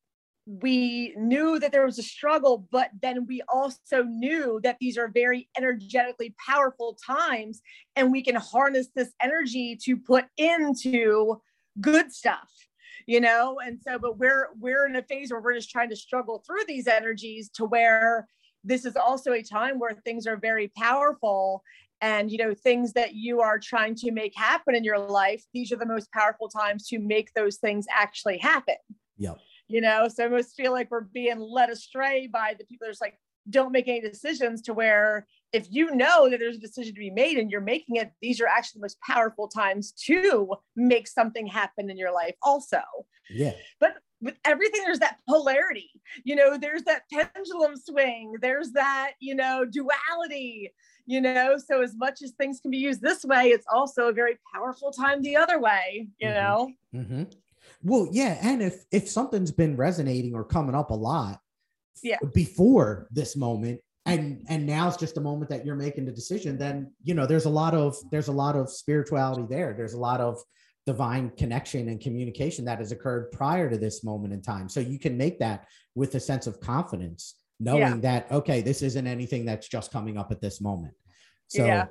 we knew that there was a struggle, but then we also knew that these are very energetically powerful times and we can harness this energy to put into good stuff you know? And so but we're we're in a phase where we're just trying to struggle through these energies to where this is also a time where things are very powerful and you know things that you are trying to make happen in your life these are the most powerful times to make those things actually happen. Yep. You know so i almost feel like we're being led astray by the people that's like don't make any decisions to where if you know that there's a decision to be made and you're making it these are actually the most powerful times to make something happen in your life also. Yeah. But with everything there's that polarity you know there's that pendulum swing there's that you know duality you know so as much as things can be used this way it's also a very powerful time the other way you mm-hmm. know mm-hmm. Well, yeah, and if if something's been resonating or coming up a lot, yeah, before this moment, and and now it's just a moment that you're making the decision, then you know there's a lot of there's a lot of spirituality there. There's a lot of divine connection and communication that has occurred prior to this moment in time. So you can make that with a sense of confidence, knowing yeah. that okay, this isn't anything that's just coming up at this moment. So yeah.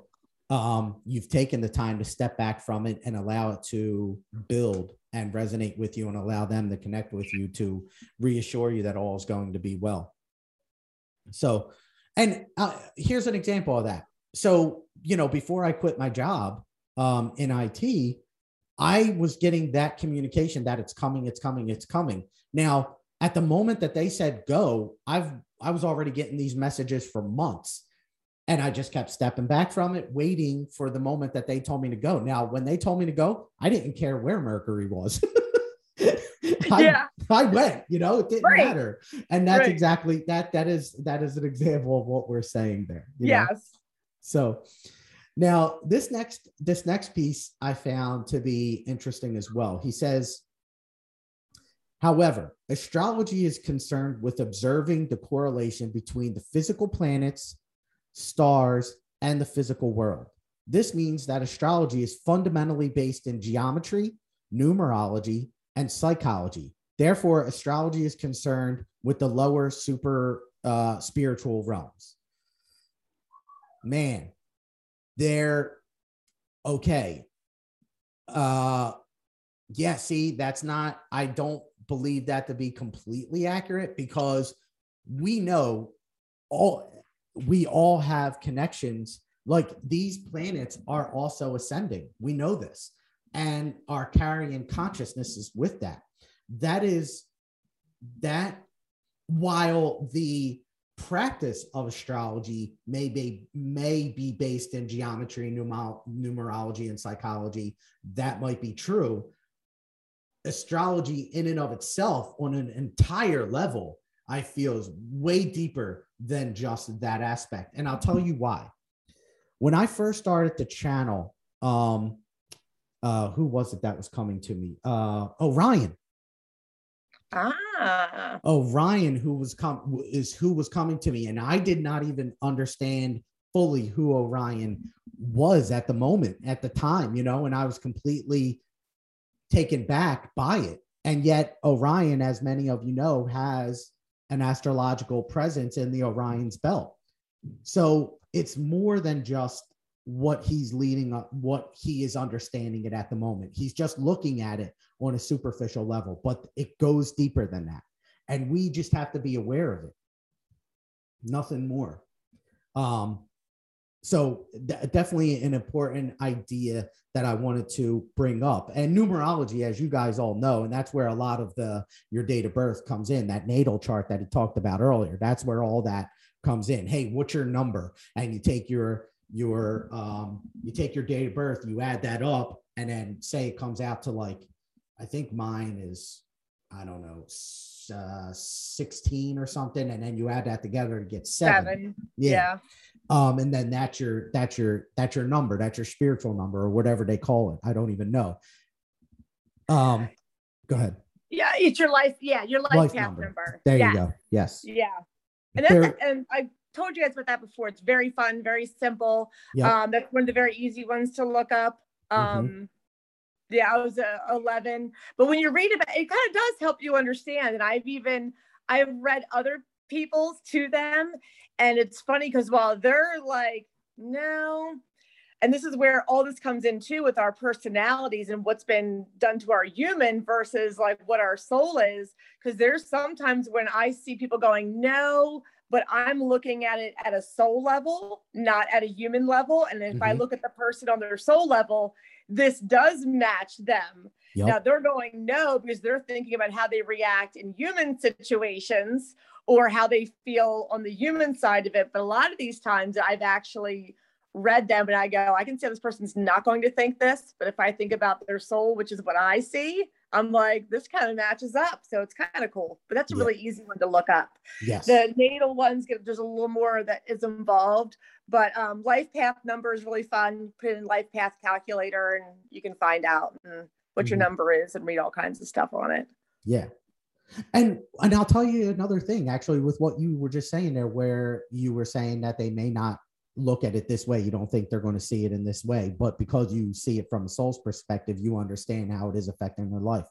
um, you've taken the time to step back from it and allow it to build and resonate with you and allow them to connect with you to reassure you that all is going to be well. So, and uh, here's an example of that. So, you know, before I quit my job um, in IT, I was getting that communication that it's coming, it's coming, it's coming. Now, at the moment that they said go, I've I was already getting these messages for months and I just kept stepping back from it, waiting for the moment that they told me to go. Now, when they told me to go, I didn't care where Mercury was. I, yeah. I went, you know, it didn't right. matter. And that's right. exactly that. That is that is an example of what we're saying there. yes. Know? So now this next this next piece I found to be interesting as well. He says, however, astrology is concerned with observing the correlation between the physical planets stars, and the physical world. This means that astrology is fundamentally based in geometry, numerology, and psychology. Therefore, astrology is concerned with the lower super uh, spiritual realms. Man, they're okay. Uh, yeah, see, that's not, I don't believe that to be completely accurate because we know all we all have connections. Like these planets are also ascending. We know this. And are carrying consciousnesses with that. That is that while the practice of astrology may be may be based in geometry numer- numerology and psychology. That might be true. Astrology in and of itself on an entire level i feel is way deeper than just that aspect. And i'll tell you why. When i first started the channel um uh who was it that was coming to me? Uh orion Ah. Oh, Orion, who was com- is who was coming to me, and I did not even understand fully who Orion was at the moment, at the time, you know, and I was completely taken back by it. And yet, Orion, as many of you know, has an astrological presence in the Orion's belt. So it's more than just what he's leading up, what he is understanding it at the moment. He's just looking at it on a superficial level, but it goes deeper than that. And we just have to be aware of it. Nothing more. Um, so definitely an important idea that I wanted to bring up. And numerology, as you guys all know, and that's where a lot of the your date of birth comes in, that natal chart that he talked about earlier. That's where all that comes in. Hey, what's your number? And you take your your um you take your date of birth, you add that up, and then say it comes out to like, I think mine is, I don't know, uh, 16 or something, and then you add that together to get seven. Seven. Yeah. Yeah. Um, and then that's your that's your that's your number, that's your spiritual number or whatever they call it. I don't even know. Um, go ahead. Yeah. It's your life. Yeah. Your life, Life path number. number. There yeah. you go. Yes. Yeah. And that's There- and I told you guys about that before. It's very fun, very simple. Yep. Um, that's one of the very easy ones to look up. Mhm. Um, yeah, I was uh, 11. But when you read about it, it kind of does help you understand. And I've even I've read other people's to them, and it's funny because while they're like, no, and this is where all this comes in too with our personalities and what's been done to our human versus like what our soul is. Because there's sometimes when I see people going, no, but I'm looking at it at a soul level, not at a human level. And if I Mhm. look at the person on their soul level, this does match them. Yep. Now they're going no because they're thinking about how they react in human situations or how they feel on the human side of it. But a lot of these times I've actually read them and I go, I can see this person's not going to think this. But if I think about their soul, which is what I see, I'm like, this kind of matches up. So it's kind of cool. But that's a Yeah. really easy one to look up. yes. The natal ones get there's a little more that is involved, but um, life path number is really fun. Put in life path calculator and you can find out what your Mhm. number is and read all kinds of stuff on it. Yeah. And and I'll tell you another thing actually with what you were just saying there where you were saying that they may not look at it this way you don't think they're going to see it in this way but because you see it from a soul's perspective you understand how it is affecting their life.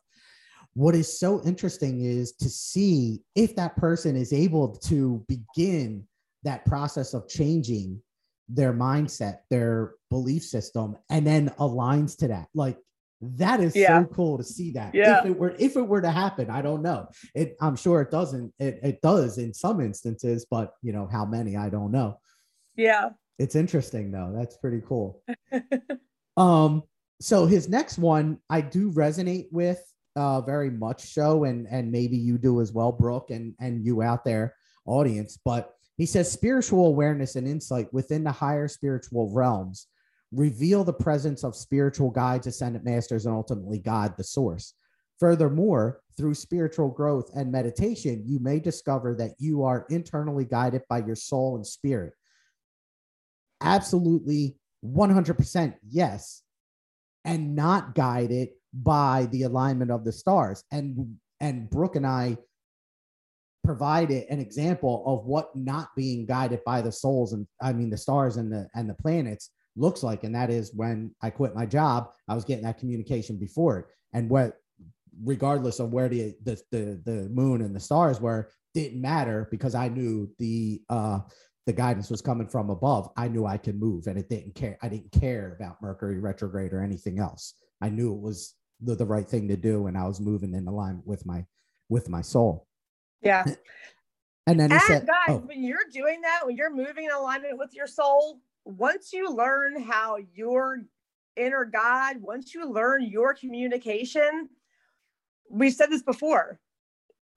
What is so interesting is to see if that person is able to begin that process of changing their mindset their belief system and then aligns to that. Like that is Yeah. so cool to see that. Yeah. if it were if it were to happen i don't know. It i'm sure it doesn't it, it does in some instances but you know how many i don't know Yeah. it's interesting though. That's pretty cool. Um so his next one i do resonate with uh very much so and and maybe you do as well brooke and and you out there audience but he says spiritual awareness and insight within the higher spiritual realms reveal the presence of spiritual guides ascendant masters and ultimately god the source. Furthermore through spiritual growth and meditation you may discover that you are internally guided by your soul and spirit absolutely 100% yes. And not guided by the alignment of the stars. And and brooke and i provided an example of what not being guided by the souls and i mean the stars and the and the planets looks like. And that is when i quit my job i was getting that communication before it. And what regardless of where the the the, the moon and the stars were didn't matter because i knew the uh the guidance was coming from above i knew i could move and it didn't care i didn't care about mercury retrograde or anything else i knew it was the, the right thing to do and i was moving in alignment with my with my soul. Yeah. And then he and said, guys, oh, when you're doing that, when you're moving in alignment with your soul, once you learn how your inner God, once you learn your communication, we said this before.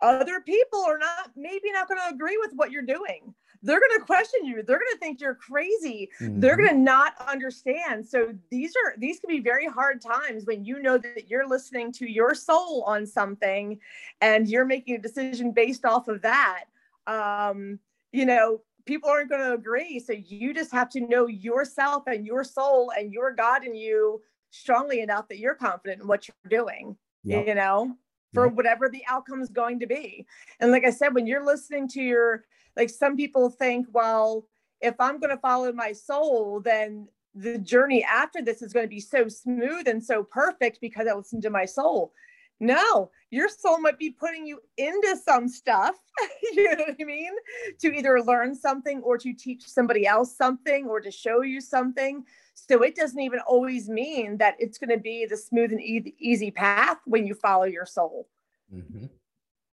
Other people are not maybe not going to agree with what you're doing. They're going to question you. They're going to think you're crazy. They're mhm, going to not understand. So these are these can be very hard times when you know that you're listening to your soul on something and you're making a decision based off of that. Um, you know, people aren't going to agree. So you just have to know yourself and your soul and your God in you strongly enough that you're confident in what you're doing, yep, you know, for Yep. whatever the outcome is going to be. And like I said, when you're listening to your, like some people think, well, if I'm going to follow my soul, then the journey after this is going to be so smooth and so perfect because I listened to my soul. No, your soul might be putting you into some stuff, you know what I mean? To either learn something or to teach somebody else something or to show you something. So it doesn't even always mean that it's going to be the smooth and easy path when you follow your soul mhm,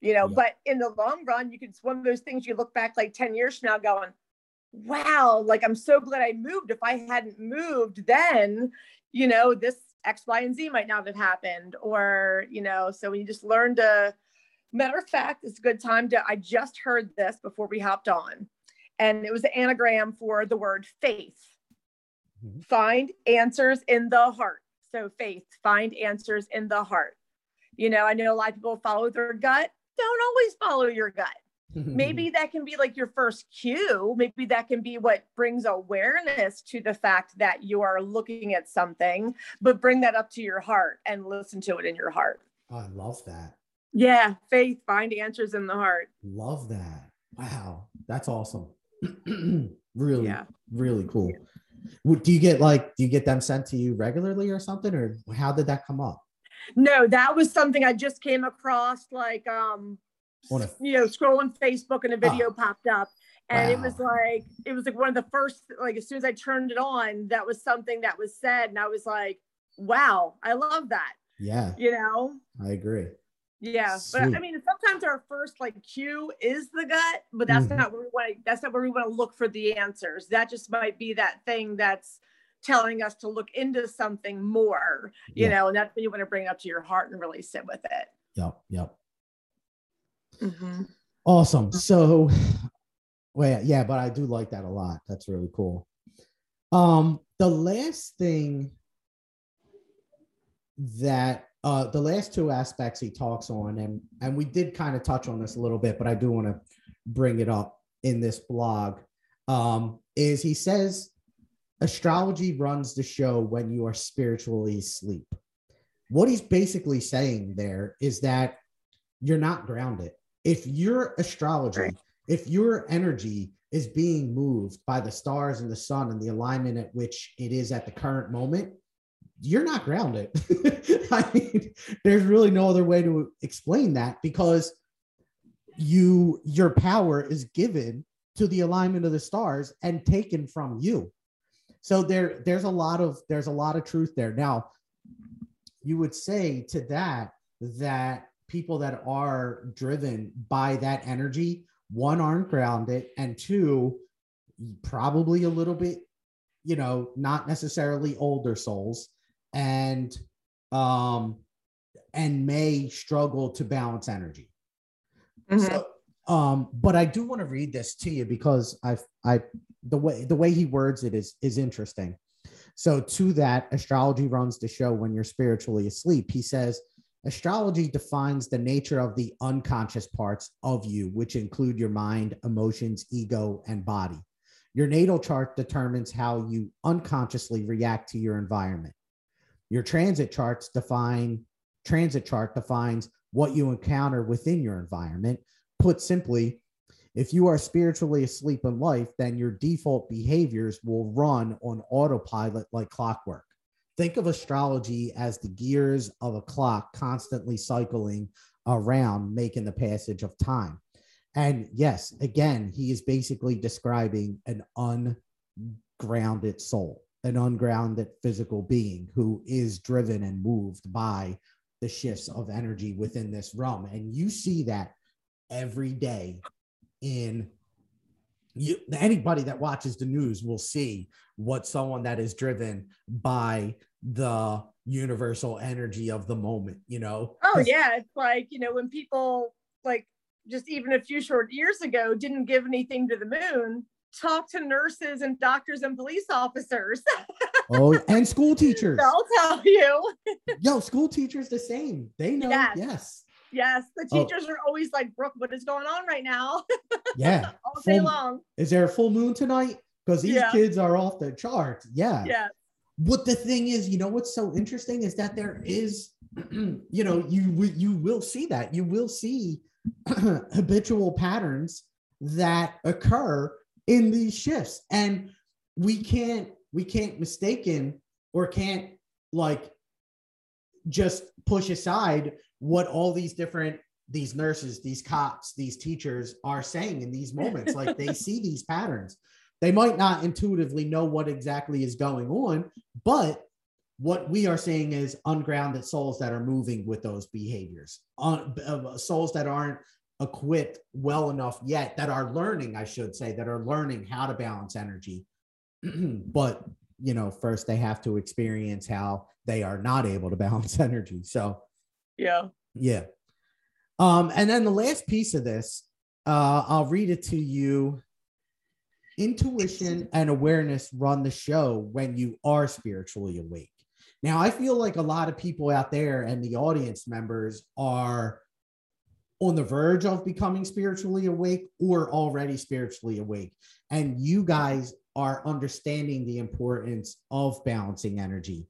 you know Yeah. but in the long run you can it's one of those things you look back like 10 years from now going wow like i'm so glad i moved if i hadn't moved then you know this x y and z might not have happened or you know so when you just learn to matter of fact it's a good time to i just heard this before we hopped on and it was an anagram for the word faith Mhm. find answers in the heart so faith find answers in the heart you know i know a lot of people follow their gut don't always follow your gut maybe that can be like your first cue maybe that can be what brings awareness to the fact that you are looking at something but bring that up to your heart and listen to it in your heart Oh, I love that. yeah faith find answers in the heart Love that. Wow, that's awesome. really, yeah really cool. Do you get like do you get them sent to you regularly or something, or how did that come up? No that was something i just came across like um a- you know scrolling facebook and a video popped up. And it was like it was like one of the first like as soon as i turned it on that was something that was said. And i was like wow i love that. Yeah, you know? I agree. yeah. But i mean sometimes our first like cue is the gut but that's Mhm. not where we want that's not where we want to look for the answers. That just might be that thing that's telling us to look into something more you Yeah. know and that's when you want to bring it up to your heart and really sit with it Yep, yep. Mm-hmm. Awesome. So, well, yeah, but I do like that a lot. That's really cool. Um, the last thing that uh the last two aspects he talks on, and and we did kind of touch on this a little bit, but I do want to bring it up in this blog. Um, is he says astrology runs the show when you are spiritually asleep. What he's basically saying there is that you're not grounded. If your astrology, Right. if your energy is being moved by the stars and the sun and the alignment at which it is at the current moment, you're not grounded. I mean, there's really no other way to explain that because you your power is given to the alignment of the stars and taken from you. So there there's a lot of there's a lot of truth there. Now, you would say to that that people that are driven by that energy one aren't grounded and two probably a little bit you know not necessarily older souls and um and may struggle to balance energy so um but i do want to read this to you because i i the way the way he words it is is interesting. So to that astrology runs the show when you're spiritually asleep. He says astrology defines the nature of the unconscious parts of you which include your mind emotions ego and body. Your natal chart determines how you unconsciously react to your environment. Your transit charts define transit chart defines what you encounter within your environment put simply if you are spiritually asleep in life then your default behaviors will run on autopilot like clockwork think of astrology as the gears of a clock constantly cycling around making the passage of time and yes again he is basically describing an ungrounded soul an ungrounded physical being who is driven and moved by the shifts of energy within this realm. And you see that every day in you, anybody that watches the news will see what someone that is driven by the universal energy of the moment, you know? Oh, yeah. It's like, you know, when people like just even a few short years ago didn't give anything to the moon, talk to nurses and doctors and police officers. oh, and school teachers. They'll tell you. Yo, school teachers the same. They know. Yes. yes. Yes, the oh. teachers oh. are always like, Brooke, what is going on right now? Yeah. All day long. Is there a full moon tonight? Because these yeah. kids are off the charts. Yeah. Yeah. What the thing is, you know, what's so interesting is that there is, you know, you you will see that you will see habitual patterns that occur in these shifts and we can't we can't mistaken or can't like just push aside what all these different these nurses these cops these teachers are saying in these moments like they see these patterns they might not intuitively know what exactly is going on but what we are seeing is ungrounded souls that are moving with those behaviors uh, souls that aren't equipped well enough yet that are learning, I should say, that are learning how to balance energy. but, you know, first they have to experience how they are not able to balance energy. So, yeah. Yeah. Um, and then the last piece of this, uh, I'll read it to you. Intuition and awareness run the show when you are spiritually awake. Now, I feel like a lot of people out there and the audience members are on the verge of becoming spiritually awake or already spiritually awake. And you guys are understanding the importance of balancing energy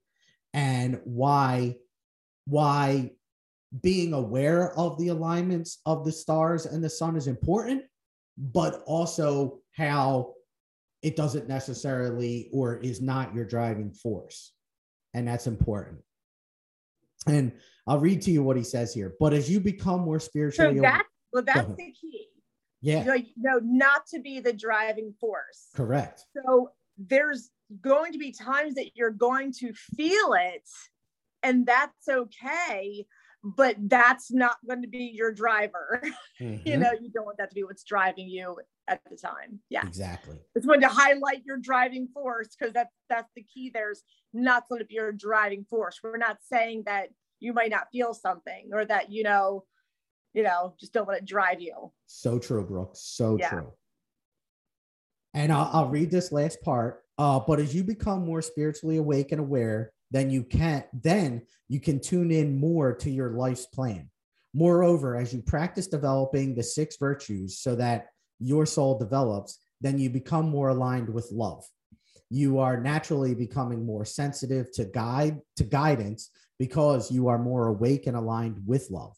and why why being aware of the alignments of the stars and the sun is important, but also how it doesn't necessarily or is not your driving force. And that's important. And I'll read to you what he says here. But as you become more spiritually, so that, well, that's the key. Yeah. Like, no, not to be the driving force. Correct. So there's going to be times that you're going to feel it, and that's okay. But that's not going to be your driver. Mm-hmm. you know, you don't want that to be what's driving you at the time. Yeah. Exactly. It's going to highlight your driving force because that's that's the key. There's not going to be your driving force. We're not saying that you might not feel something or that you know you know just don't let it drive you. So true brooke. So yeah. true. And I'll, I'll, read this last part. Uh, but as you become more spiritually awake and aware then you can then you can tune in more to your life's plan. Moreover as you practice developing the six virtues so that your soul develops then you become more aligned with love. You are naturally becoming more sensitive to guide to guidance because you are more awake and aligned with love.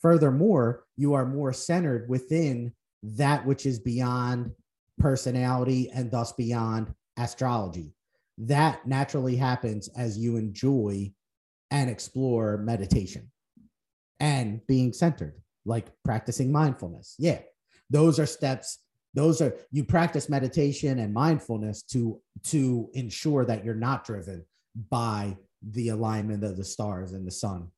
Furthermore, you are more centered within that which is beyond personality and thus beyond astrology. That naturally happens as you enjoy and explore meditation and being centered, like practicing mindfulness. Yeah, those are steps. Those are you practice meditation and mindfulness to to ensure that you're not driven by the alignment of the stars and the sun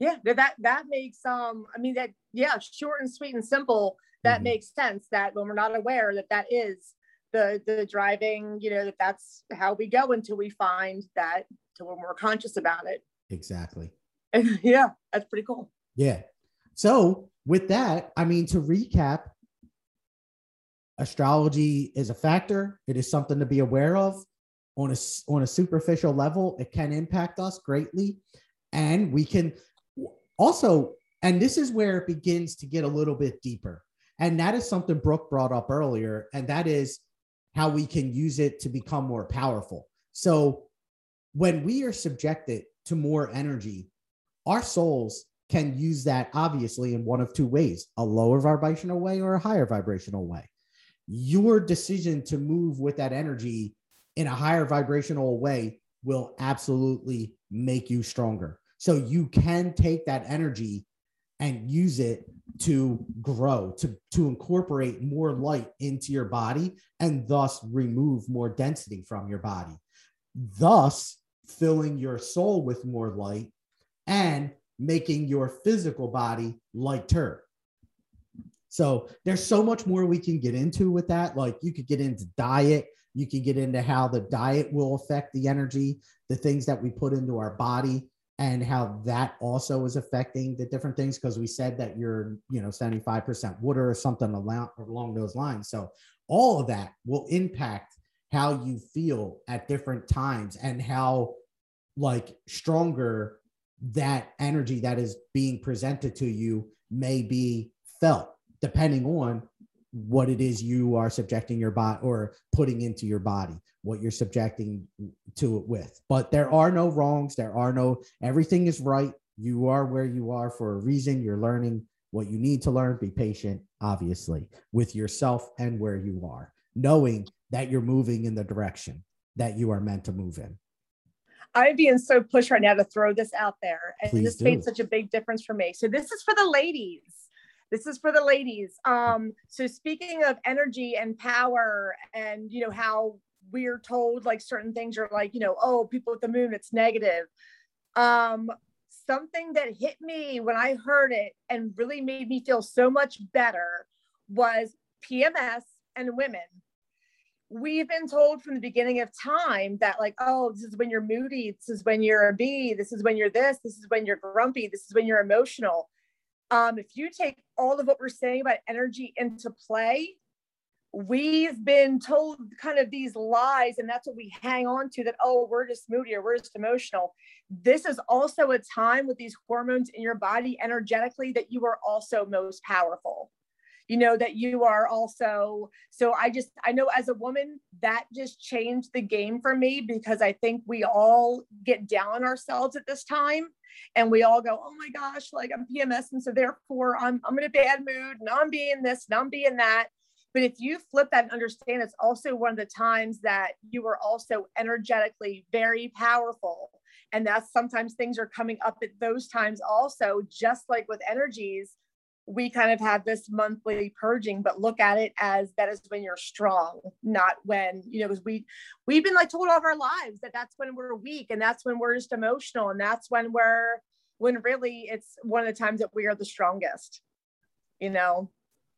yeah that that makes um i mean that yeah short and sweet and simple that mm-hmm. makes sense that when we're not aware that that is the the driving you know that that's how we go until we find that until we're more conscious about it. Exactly. And yeah that's pretty cool. Yeah. So with that i mean to recap astrology is a factor. It is something to be aware of. On a on a superficial level it can impact us greatly. And we can also and this is where it begins to get a little bit deeper. And that is something brooke brought up earlier and that is how we can use it to become more powerful. So when we are subjected to more energy our souls can use that obviously in one of two ways a lower vibrational way or a higher vibrational way. Your decision to move with that energy in a higher vibrational way will absolutely make you stronger. So you can take that energy and use it to grow, to, to incorporate more light into your body and thus remove more density from your body. Thus, filling your soul with more light and making your physical body lighter. So there's so much more we can get into with that. Like you could get into diet, you can get into how the diet will affect the energy, the things that we put into our body, and how that also is affecting the different things. Because we said that you're, you know, 75% water or something along, along those lines. So all of that will impact how you feel at different times and how like stronger that energy that is being presented to you may be felt depending on what it is you are subjecting your body or putting into your body, what you're subjecting to it with. But there are no wrongs. There are no, everything is right. You are where you are for a reason. You're learning what you need to learn. Be patient, obviously, with yourself and where you are, knowing that you're moving in the direction that you are meant to move in. I'm being so pushed right now to throw this out there. And Please this do. made such a big difference for me. So, this is for the ladies this is for the ladies. Um, so speaking of energy and power and you know how we're told like certain things are like, you know, oh, people with the moon, it's negative. Um, something that hit me when I heard it and really made me feel so much better was PMS and women. We've been told from the beginning of time that, like, oh, this is when you're moody, this is when you're a bee, this is when you're this, this is when you're grumpy, this is when you're emotional um, if you take all of what we're saying about energy into play, we've been told kind of these lies, and that's what we hang on to that, oh, we're just moody or we're just emotional. This is also a time with these hormones in your body energetically that you are also most powerful you know that you are also so i just i know as a woman that just changed the game for me because i think we all get down on ourselves at this time and we all go oh my gosh like i'm pms and so therefore i'm i'm in a bad mood and i'm being this and i'm being that but if you flip that and understand it's also one of the times that you are also energetically very powerful. And that's sometimes things are coming up at those times also. Just like with energies we kind of have this monthly purging but look at it as that is when you're strong not when you know because we we've been like told all of our lives that that's when we're weak and that's when we're just emotional and that's when we're when really it's one of the times that we are the strongest you know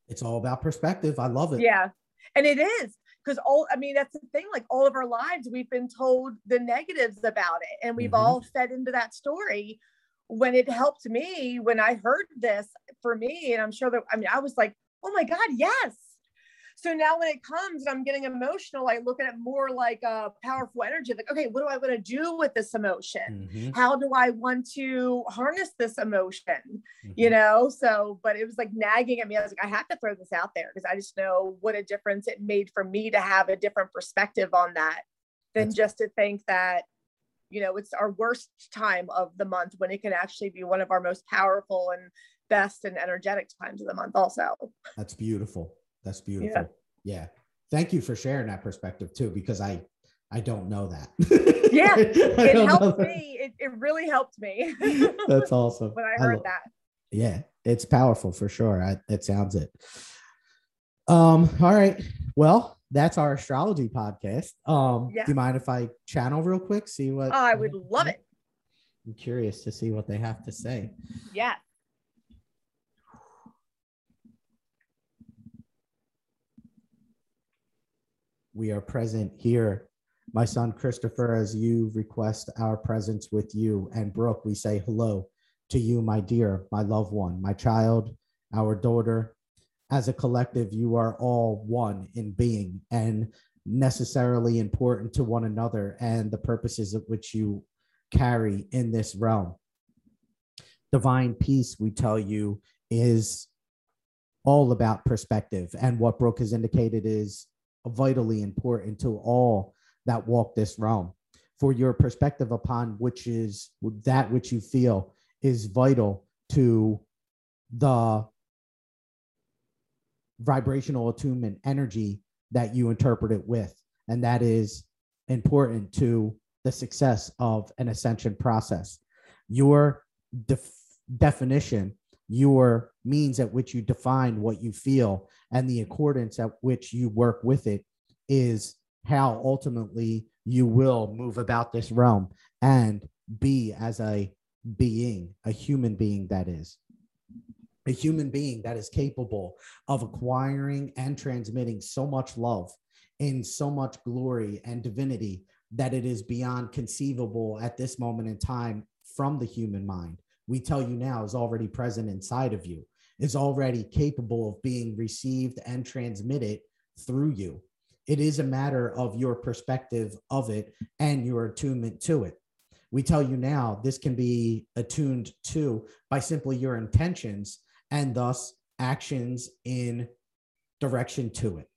it's all about perspective i love it yeah and it is because all i mean that's the thing like all of our lives we've been told the negatives about it and we've mm-hmm. all fed into that story when it helped me when I heard this for me, and I'm sure that I mean I was like, oh my God, yes. So now when it comes and I'm getting emotional, I look at it more like a powerful energy. Like, okay, what do I want to do with this emotion? Mm-hmm. How do I want to harness this emotion? Mm-hmm. You know, so but it was like nagging at me. I was like, I have to throw this out there because I just know what a difference it made for me to have a different perspective on that than That's- just to think that you know it's our worst time of the month when it can actually be one of our most powerful and best and energetic times of the month also that's beautiful that's beautiful yeah, yeah. thank you for sharing that perspective too because i i don't know that yeah it helped me it, it really helped me that's awesome when i heard I that yeah it's powerful for sure I, it sounds it um all right well that's our astrology podcast. Um, yeah. do you mind if I channel real quick? See what oh, I would love it. I'm curious to see what they have to say. Yeah. We are present here, my son Christopher, as you request our presence with you. And Brooke, we say hello to you, my dear, my loved one, my child, our daughter, as a collective, you are all one in being and necessarily important to one another and the purposes of which you carry in this realm. Divine peace, we tell you, is all about perspective. And what Brooke has indicated is vitally important to all that walk this realm. For your perspective upon which is that which you feel is vital to the vibrational attunement energy that you interpret it with. And that is important to the success of an ascension process. Your def- definition, your means at which you define what you feel, and the accordance at which you work with it is how ultimately you will move about this realm and be as a being, a human being that is. A human being that is capable of acquiring and transmitting so much love in so much glory and divinity that it is beyond conceivable at this moment in time from the human mind. We tell you now is already present inside of you, is already capable of being received and transmitted through you. It is a matter of your perspective of it and your attunement to it. We tell you now this can be attuned to by simply your intentions and thus actions in direction to it.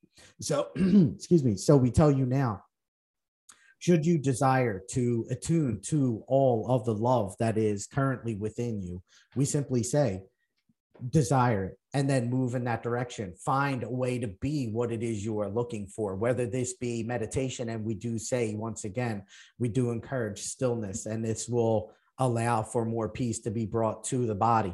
So, excuse me. So we tell you now should you desire to attune to all of the love that is currently within you, we simply say, desire it and then move in that direction. Find a way to be what it is you are looking for, whether this be meditation. And we do say, once again, we do encourage stillness, and this will allow for more peace to be brought to the body.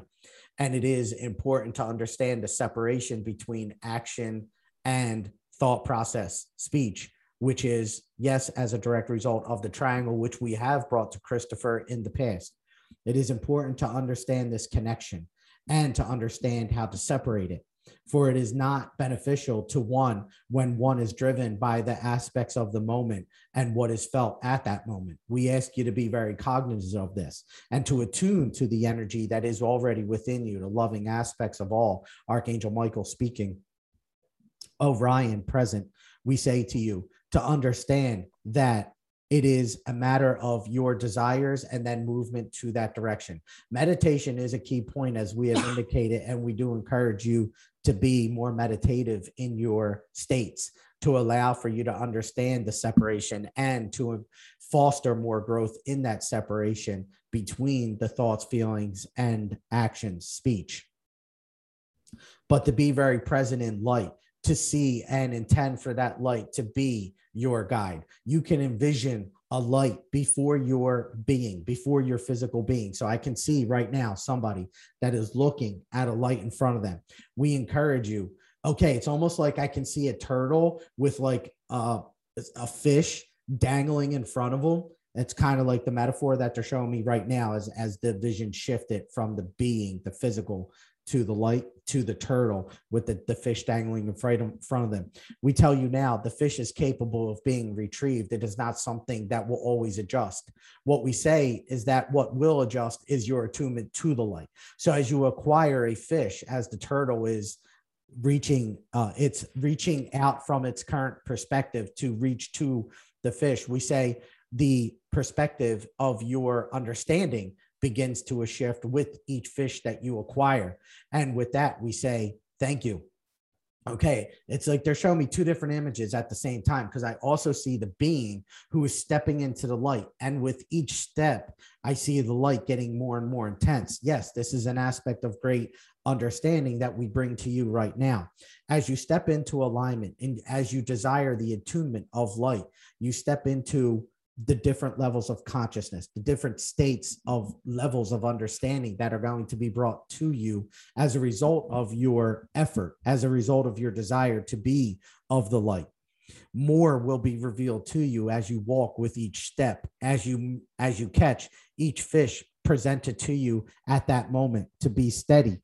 And it is important to understand the separation between action and thought process, speech which is, yes, as a direct result of the triangle, which we have brought to Christopher in the past. It is important to understand this connection and to understand how to separate it. For it is not beneficial to one when one is driven by the aspects of the moment and what is felt at that moment. We ask you to be very cognizant of this and to attune to the energy that is already within you, the loving aspects of all. Archangel Michael speaking, Orion present. We say to you, to understand that it is a matter of your desires and then movement to that direction. Meditation is a key point, as we have indicated, and we do encourage you to be more meditative in your states to allow for you to understand the separation and to foster more growth in that separation between the thoughts, feelings, and actions, speech. But to be very present in light, to see and intend for that light to be your guide. You can envision a light before your being, before your physical being. So I can see right now somebody that is looking at a light in front of them. We encourage you. Okay, it's almost like I can see a turtle with like a, a fish dangling in front of them. It's kind of like the metaphor that they're showing me right now as as the vision shifted from the being, the physical, to the light to the turtle with the, the fish dangling in front of them. We tell you now the fish is capable of being retrieved. It is not something that will always adjust. What we say is that what will adjust is your attunement to the light. So as you acquire a fish, as the turtle is reaching, uh, it's reaching out from its current perspective to reach to the fish. We say the perspective of your understanding begins to a shift with each fish that you acquire. And with that, we say, thank you. Okay, it's like they're showing me two different images at the same time because I also see the being who is stepping into the light. And with each step, I see the light getting more and more intense. Yes, this is an aspect of great understanding that we bring to you right now. As you step into alignment and as you desire the attunement of light, you step into the different levels of consciousness, the different states of levels of understanding that are going to be brought to you as a result of your effort, as a result of your desire to be of the light. More will be revealed to you as you walk with each step, as you as you catch each fish presented to you at that moment to be steady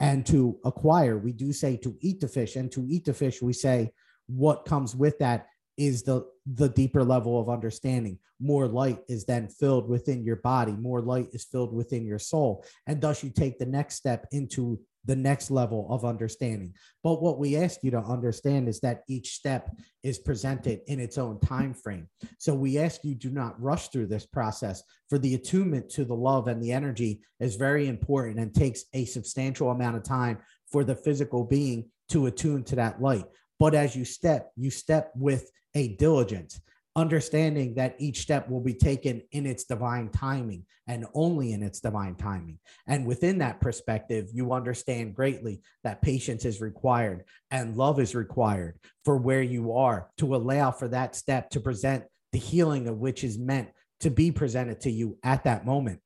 and to acquire. We do say to eat the fish, and to eat the fish, we say what comes with that is the the deeper level of understanding. More light is then filled within your body. More light is filled within your soul. And thus you take the next step into the next level of understanding. But what we ask you to understand is that each step is presented in its own time frame. So we ask you do not rush through this process for the attunement to the love and the energy is very important and takes a substantial amount of time for the physical being to attune to that light but as you step you step with a diligence, understanding that each step will be taken in its divine timing and only in its divine timing. And within that perspective, you understand greatly that patience is required and love is required for where you are to allow for that step to present the healing of which is meant to be presented to you at that moment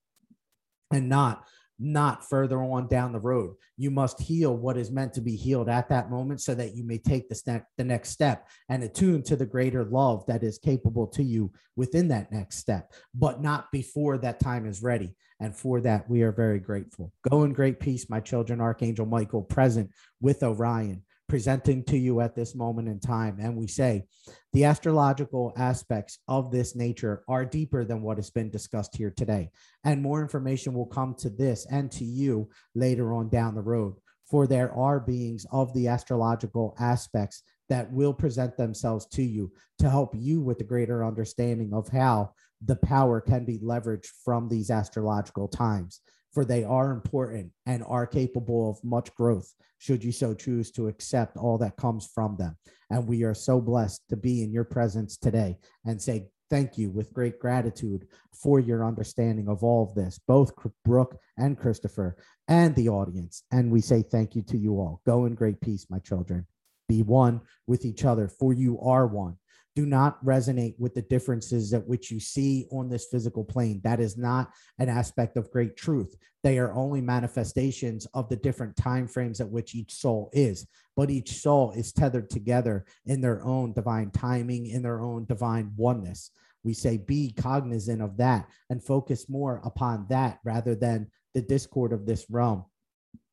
and not not further on down the road. You must heal what is meant to be healed at that moment so that you may take the, step, the next step and attune to the greater love that is capable to you within that next step, but not before that time is ready. And for that, we are very grateful. Go in great peace, my children, Archangel Michael, present with Orion presenting to you at this moment in time. And we say the astrological aspects of this nature are deeper than what has been discussed here today. And more information will come to this and to you later on down the road. For there are beings of the astrological aspects that will present themselves to you to help you with the greater understanding of how the power can be leveraged from these astrological times for they are important and are capable of much growth should you so choose to accept all that comes from them. And we are so blessed to be in your presence today and say thank you with great gratitude for your understanding of all of this, both Brooke and Christopher and the audience. And we say thank you to you all. Go in great peace, my children. Be one with each other, for you are one do not resonate with the differences at which you see on this physical plane. That is not an aspect of great truth. They are only manifestations of the different time frames at which each soul is. But each soul is tethered together in their own divine timing, in their own divine oneness. We say be cognizant of that and focus more upon that rather than the discord of this realm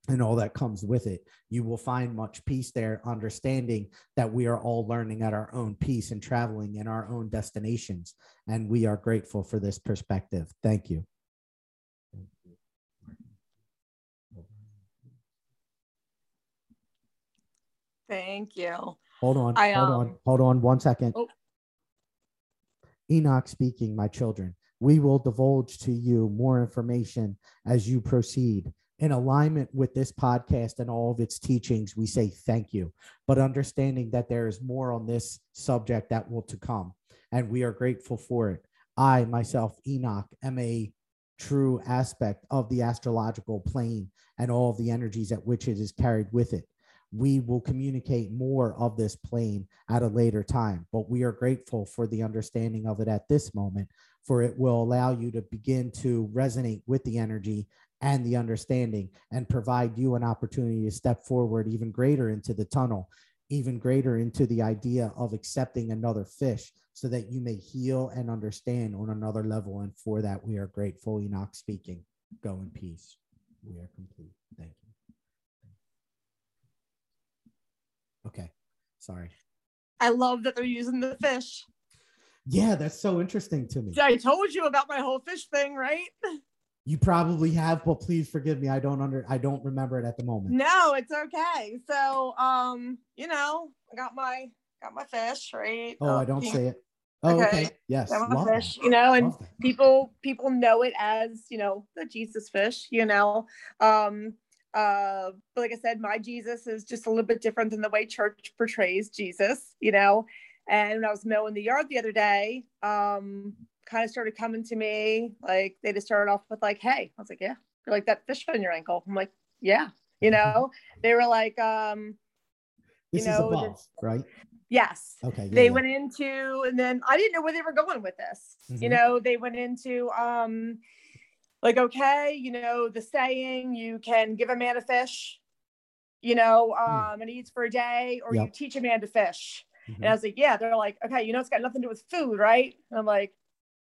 and all that comes with it. You will find much peace there, understanding that we are all learning at our own pace and traveling in our own destinations. And we are grateful for this perspective. Thank you. Thank you. Hold on. I, um, hold on. Hold on one second. Oh. Enoch speaking, my children. We will divulge to you more information as you proceed in alignment with this podcast and all of its teachings, we say thank you, but understanding that there is more on this subject that will to come, and we are grateful for it. I, myself, Enoch, am a true aspect of the astrological plane and all of the energies at which it is carried with it. We will communicate more of this plane at a later time, but we are grateful for the understanding of it at this moment, for it will allow you to begin to resonate with the energy and the understanding and provide you an opportunity to step forward even greater into the tunnel, even greater into the idea of accepting another fish so that you may heal and understand on another level. And for that, we are grateful. Enoch speaking. Go in peace. We are complete. Thank you. Okay. Sorry. I love that they're using the fish. Yeah, that's so interesting to me. I told you about my whole fish thing, right? You probably have, but please forgive me. I don't under I don't remember it at the moment. No, it's okay. So um, you know, I got my got my fish, right? Oh, I don't say it. Oh, okay. okay. Yes. fish, that. you know, and people people know it as, you know, the Jesus fish, you know. Um uh but like I said, my Jesus is just a little bit different than the way church portrays Jesus, you know. And when I was mowing the yard the other day, um, kind of started coming to me. Like they just started off with like, "Hey," I was like, "Yeah." They're like that fish on your ankle. I'm like, "Yeah." You know, they were like, um, this you know, above, right? Yes. Okay. Yeah, they yeah. went into, and then I didn't know where they were going with this. Mm-hmm. You know, they went into, um, like, okay, you know, the saying, you can give a man a fish, you know, hmm. um, mm. and he eats for a day, or yep. you teach a man to fish. Mm-hmm. And I was like, yeah, they're like, okay, you know, it's got nothing to do with food, right? And I'm like,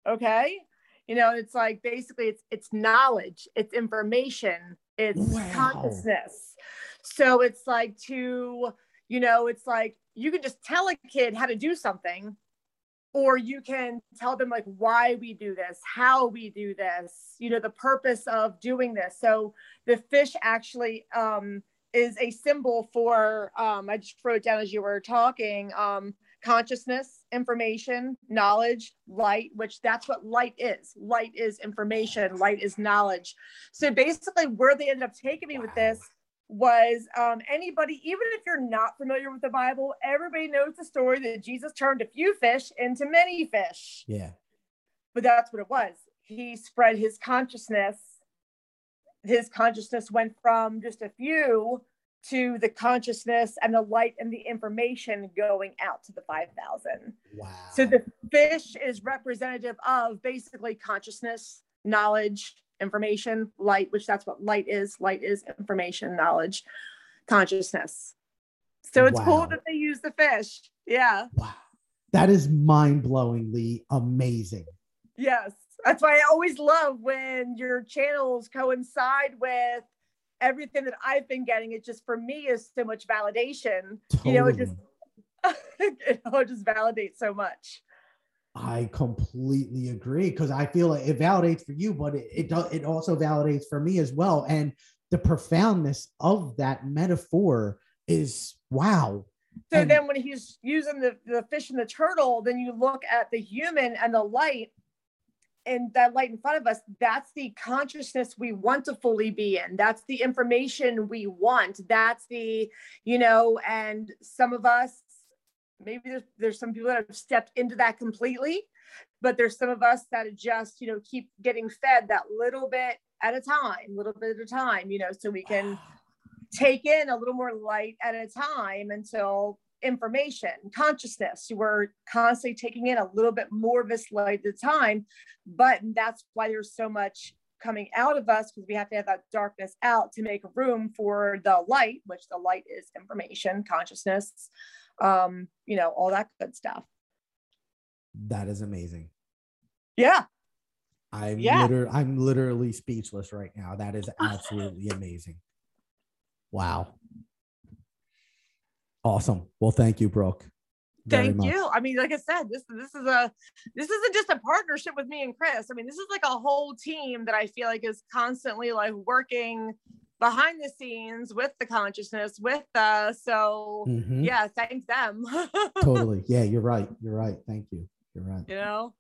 okay? You know it's like basically it's it's knowledge it's information it's wow. consciousness. So it's like to you know it's like you can just tell a kid how to do something or you can tell them like why we do this how we do this you know the purpose of doing this. So the fish actually um is a symbol for um i just wrote down as you were talking um consciousness, information, knowledge, light, which that's what light is. Light is information, light is knowledge. So basically, where they ended up taking me with this was um, anybody, even if you're not familiar with the Bible, everybody knows the story that Jesus turned a few fish into many fish. Yeah. But that's what it was. He spread his consciousness. His consciousness went from just a few to the consciousness and the light and the information going out to the 5000 wow so the fish is representative of basically consciousness knowledge information, light, which that's what light is. Light is information, knowledge, consciousness. So it's wow. cool that they use the fish. Yeah. Wow. That is mind blowingly amazing. Yes. That's why I always love when your channels coincide with everything that I've been getting. It just for me is so much validation. Totally. You know, it just it all just validates so much. I completely agree because I feel like it validates for you, but it it, does, it also validates for me as well. And the profoundness of that metaphor is wow. So and, then when he's using the, the fish and the turtle, then you look at the human and the light and that light in front of us, that's the consciousness we want to fully be in. That's the information we want. That's the, you know, and some of us, maybe there's, there's some people that have stepped into that completely, but there's some of us that just, you know, keep getting fed that little bit at a time, little bit at a time, you know, so we can take in a little more light at a time until information, consciousness. We're constantly taking in a little bit more of this light at a time. But that's why there's so much coming out of us because we have to have that darkness out to make room for the light, which the light is information, consciousness, um, you know, all that good stuff. That is amazing. Yeah. I'm yeah. Liter- I'm literally speechless right now. That is absolutely amazing. Wow. Awesome. Well, thank you, Brooke. Thank you. I mean, like I said, this this is a this isn't just a partnership with me and Chris. I mean, this is like a whole team that I feel like is constantly like working behind the scenes with the consciousness with the so mm-hmm. yeah thank them totally yeah you're right you're right thank you you're right you know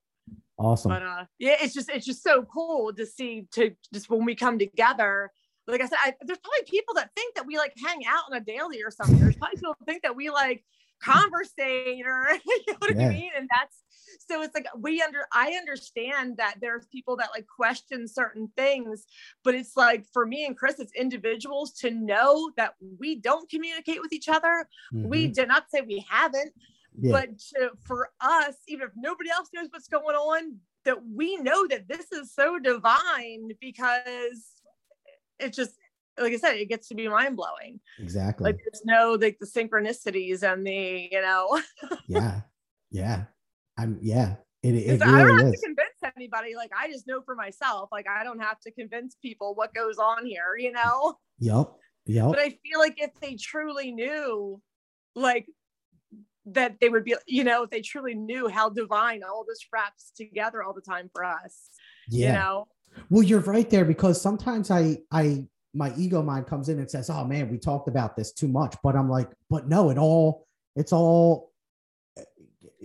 awesome but uh yeah it's just it's just so cool to see to just when we come together like I said, I, there's probably people that think that we like hang out on a daily or something. There's probably people that think that we like conversate or you know what yeah. I mean? And that's so it's like we under I understand that there's people that like question certain things, but it's like for me and Chris, it's individuals to know that we don't communicate with each other. Mm-hmm. We did not say we haven't, yeah. but to, for us, even if nobody else knows what's going on, that we know that this is so divine because it's just like I said, it gets to be mind blowing. Exactly. Like there's no like the synchronicities and the you know. yeah, yeah, I'm yeah. It, it really I don't have is. to convince anybody. Like I just know for myself. Like I don't have to convince people what goes on here. You know. Yep. Yep. But I feel like if they truly knew, like that they would be, you know, if they truly knew how divine all this wraps together all the time for us. Yeah. You know well, you're right there because sometimes I I my ego mind comes in and says, "Oh man, we talked about this too much," but I'm like, "But no, it all it's all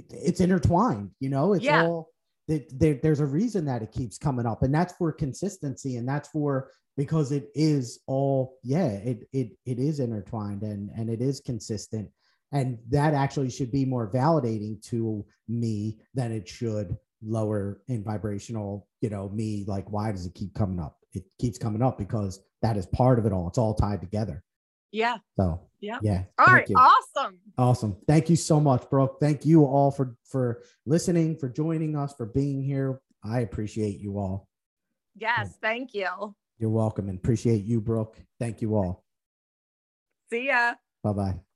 it's intertwined, you know. It's yeah. all there, there's a reason that it keeps coming up, and that's for consistency, and that's for because it is all yeah, it it it is intertwined and and it is consistent, and that actually should be more validating to me than it should lower in vibrational, you know, me, like, why does it keep coming up? It keeps coming up because that is part of it all. It's all tied together. Yeah. So yeah. Yeah. All right. You. Awesome. Awesome. Thank you so much, Brooke. Thank you all for for listening, for joining us, for being here. I appreciate you all. Yes, thank you. You're welcome and appreciate you, Brooke. Thank you all. See ya. Bye bye.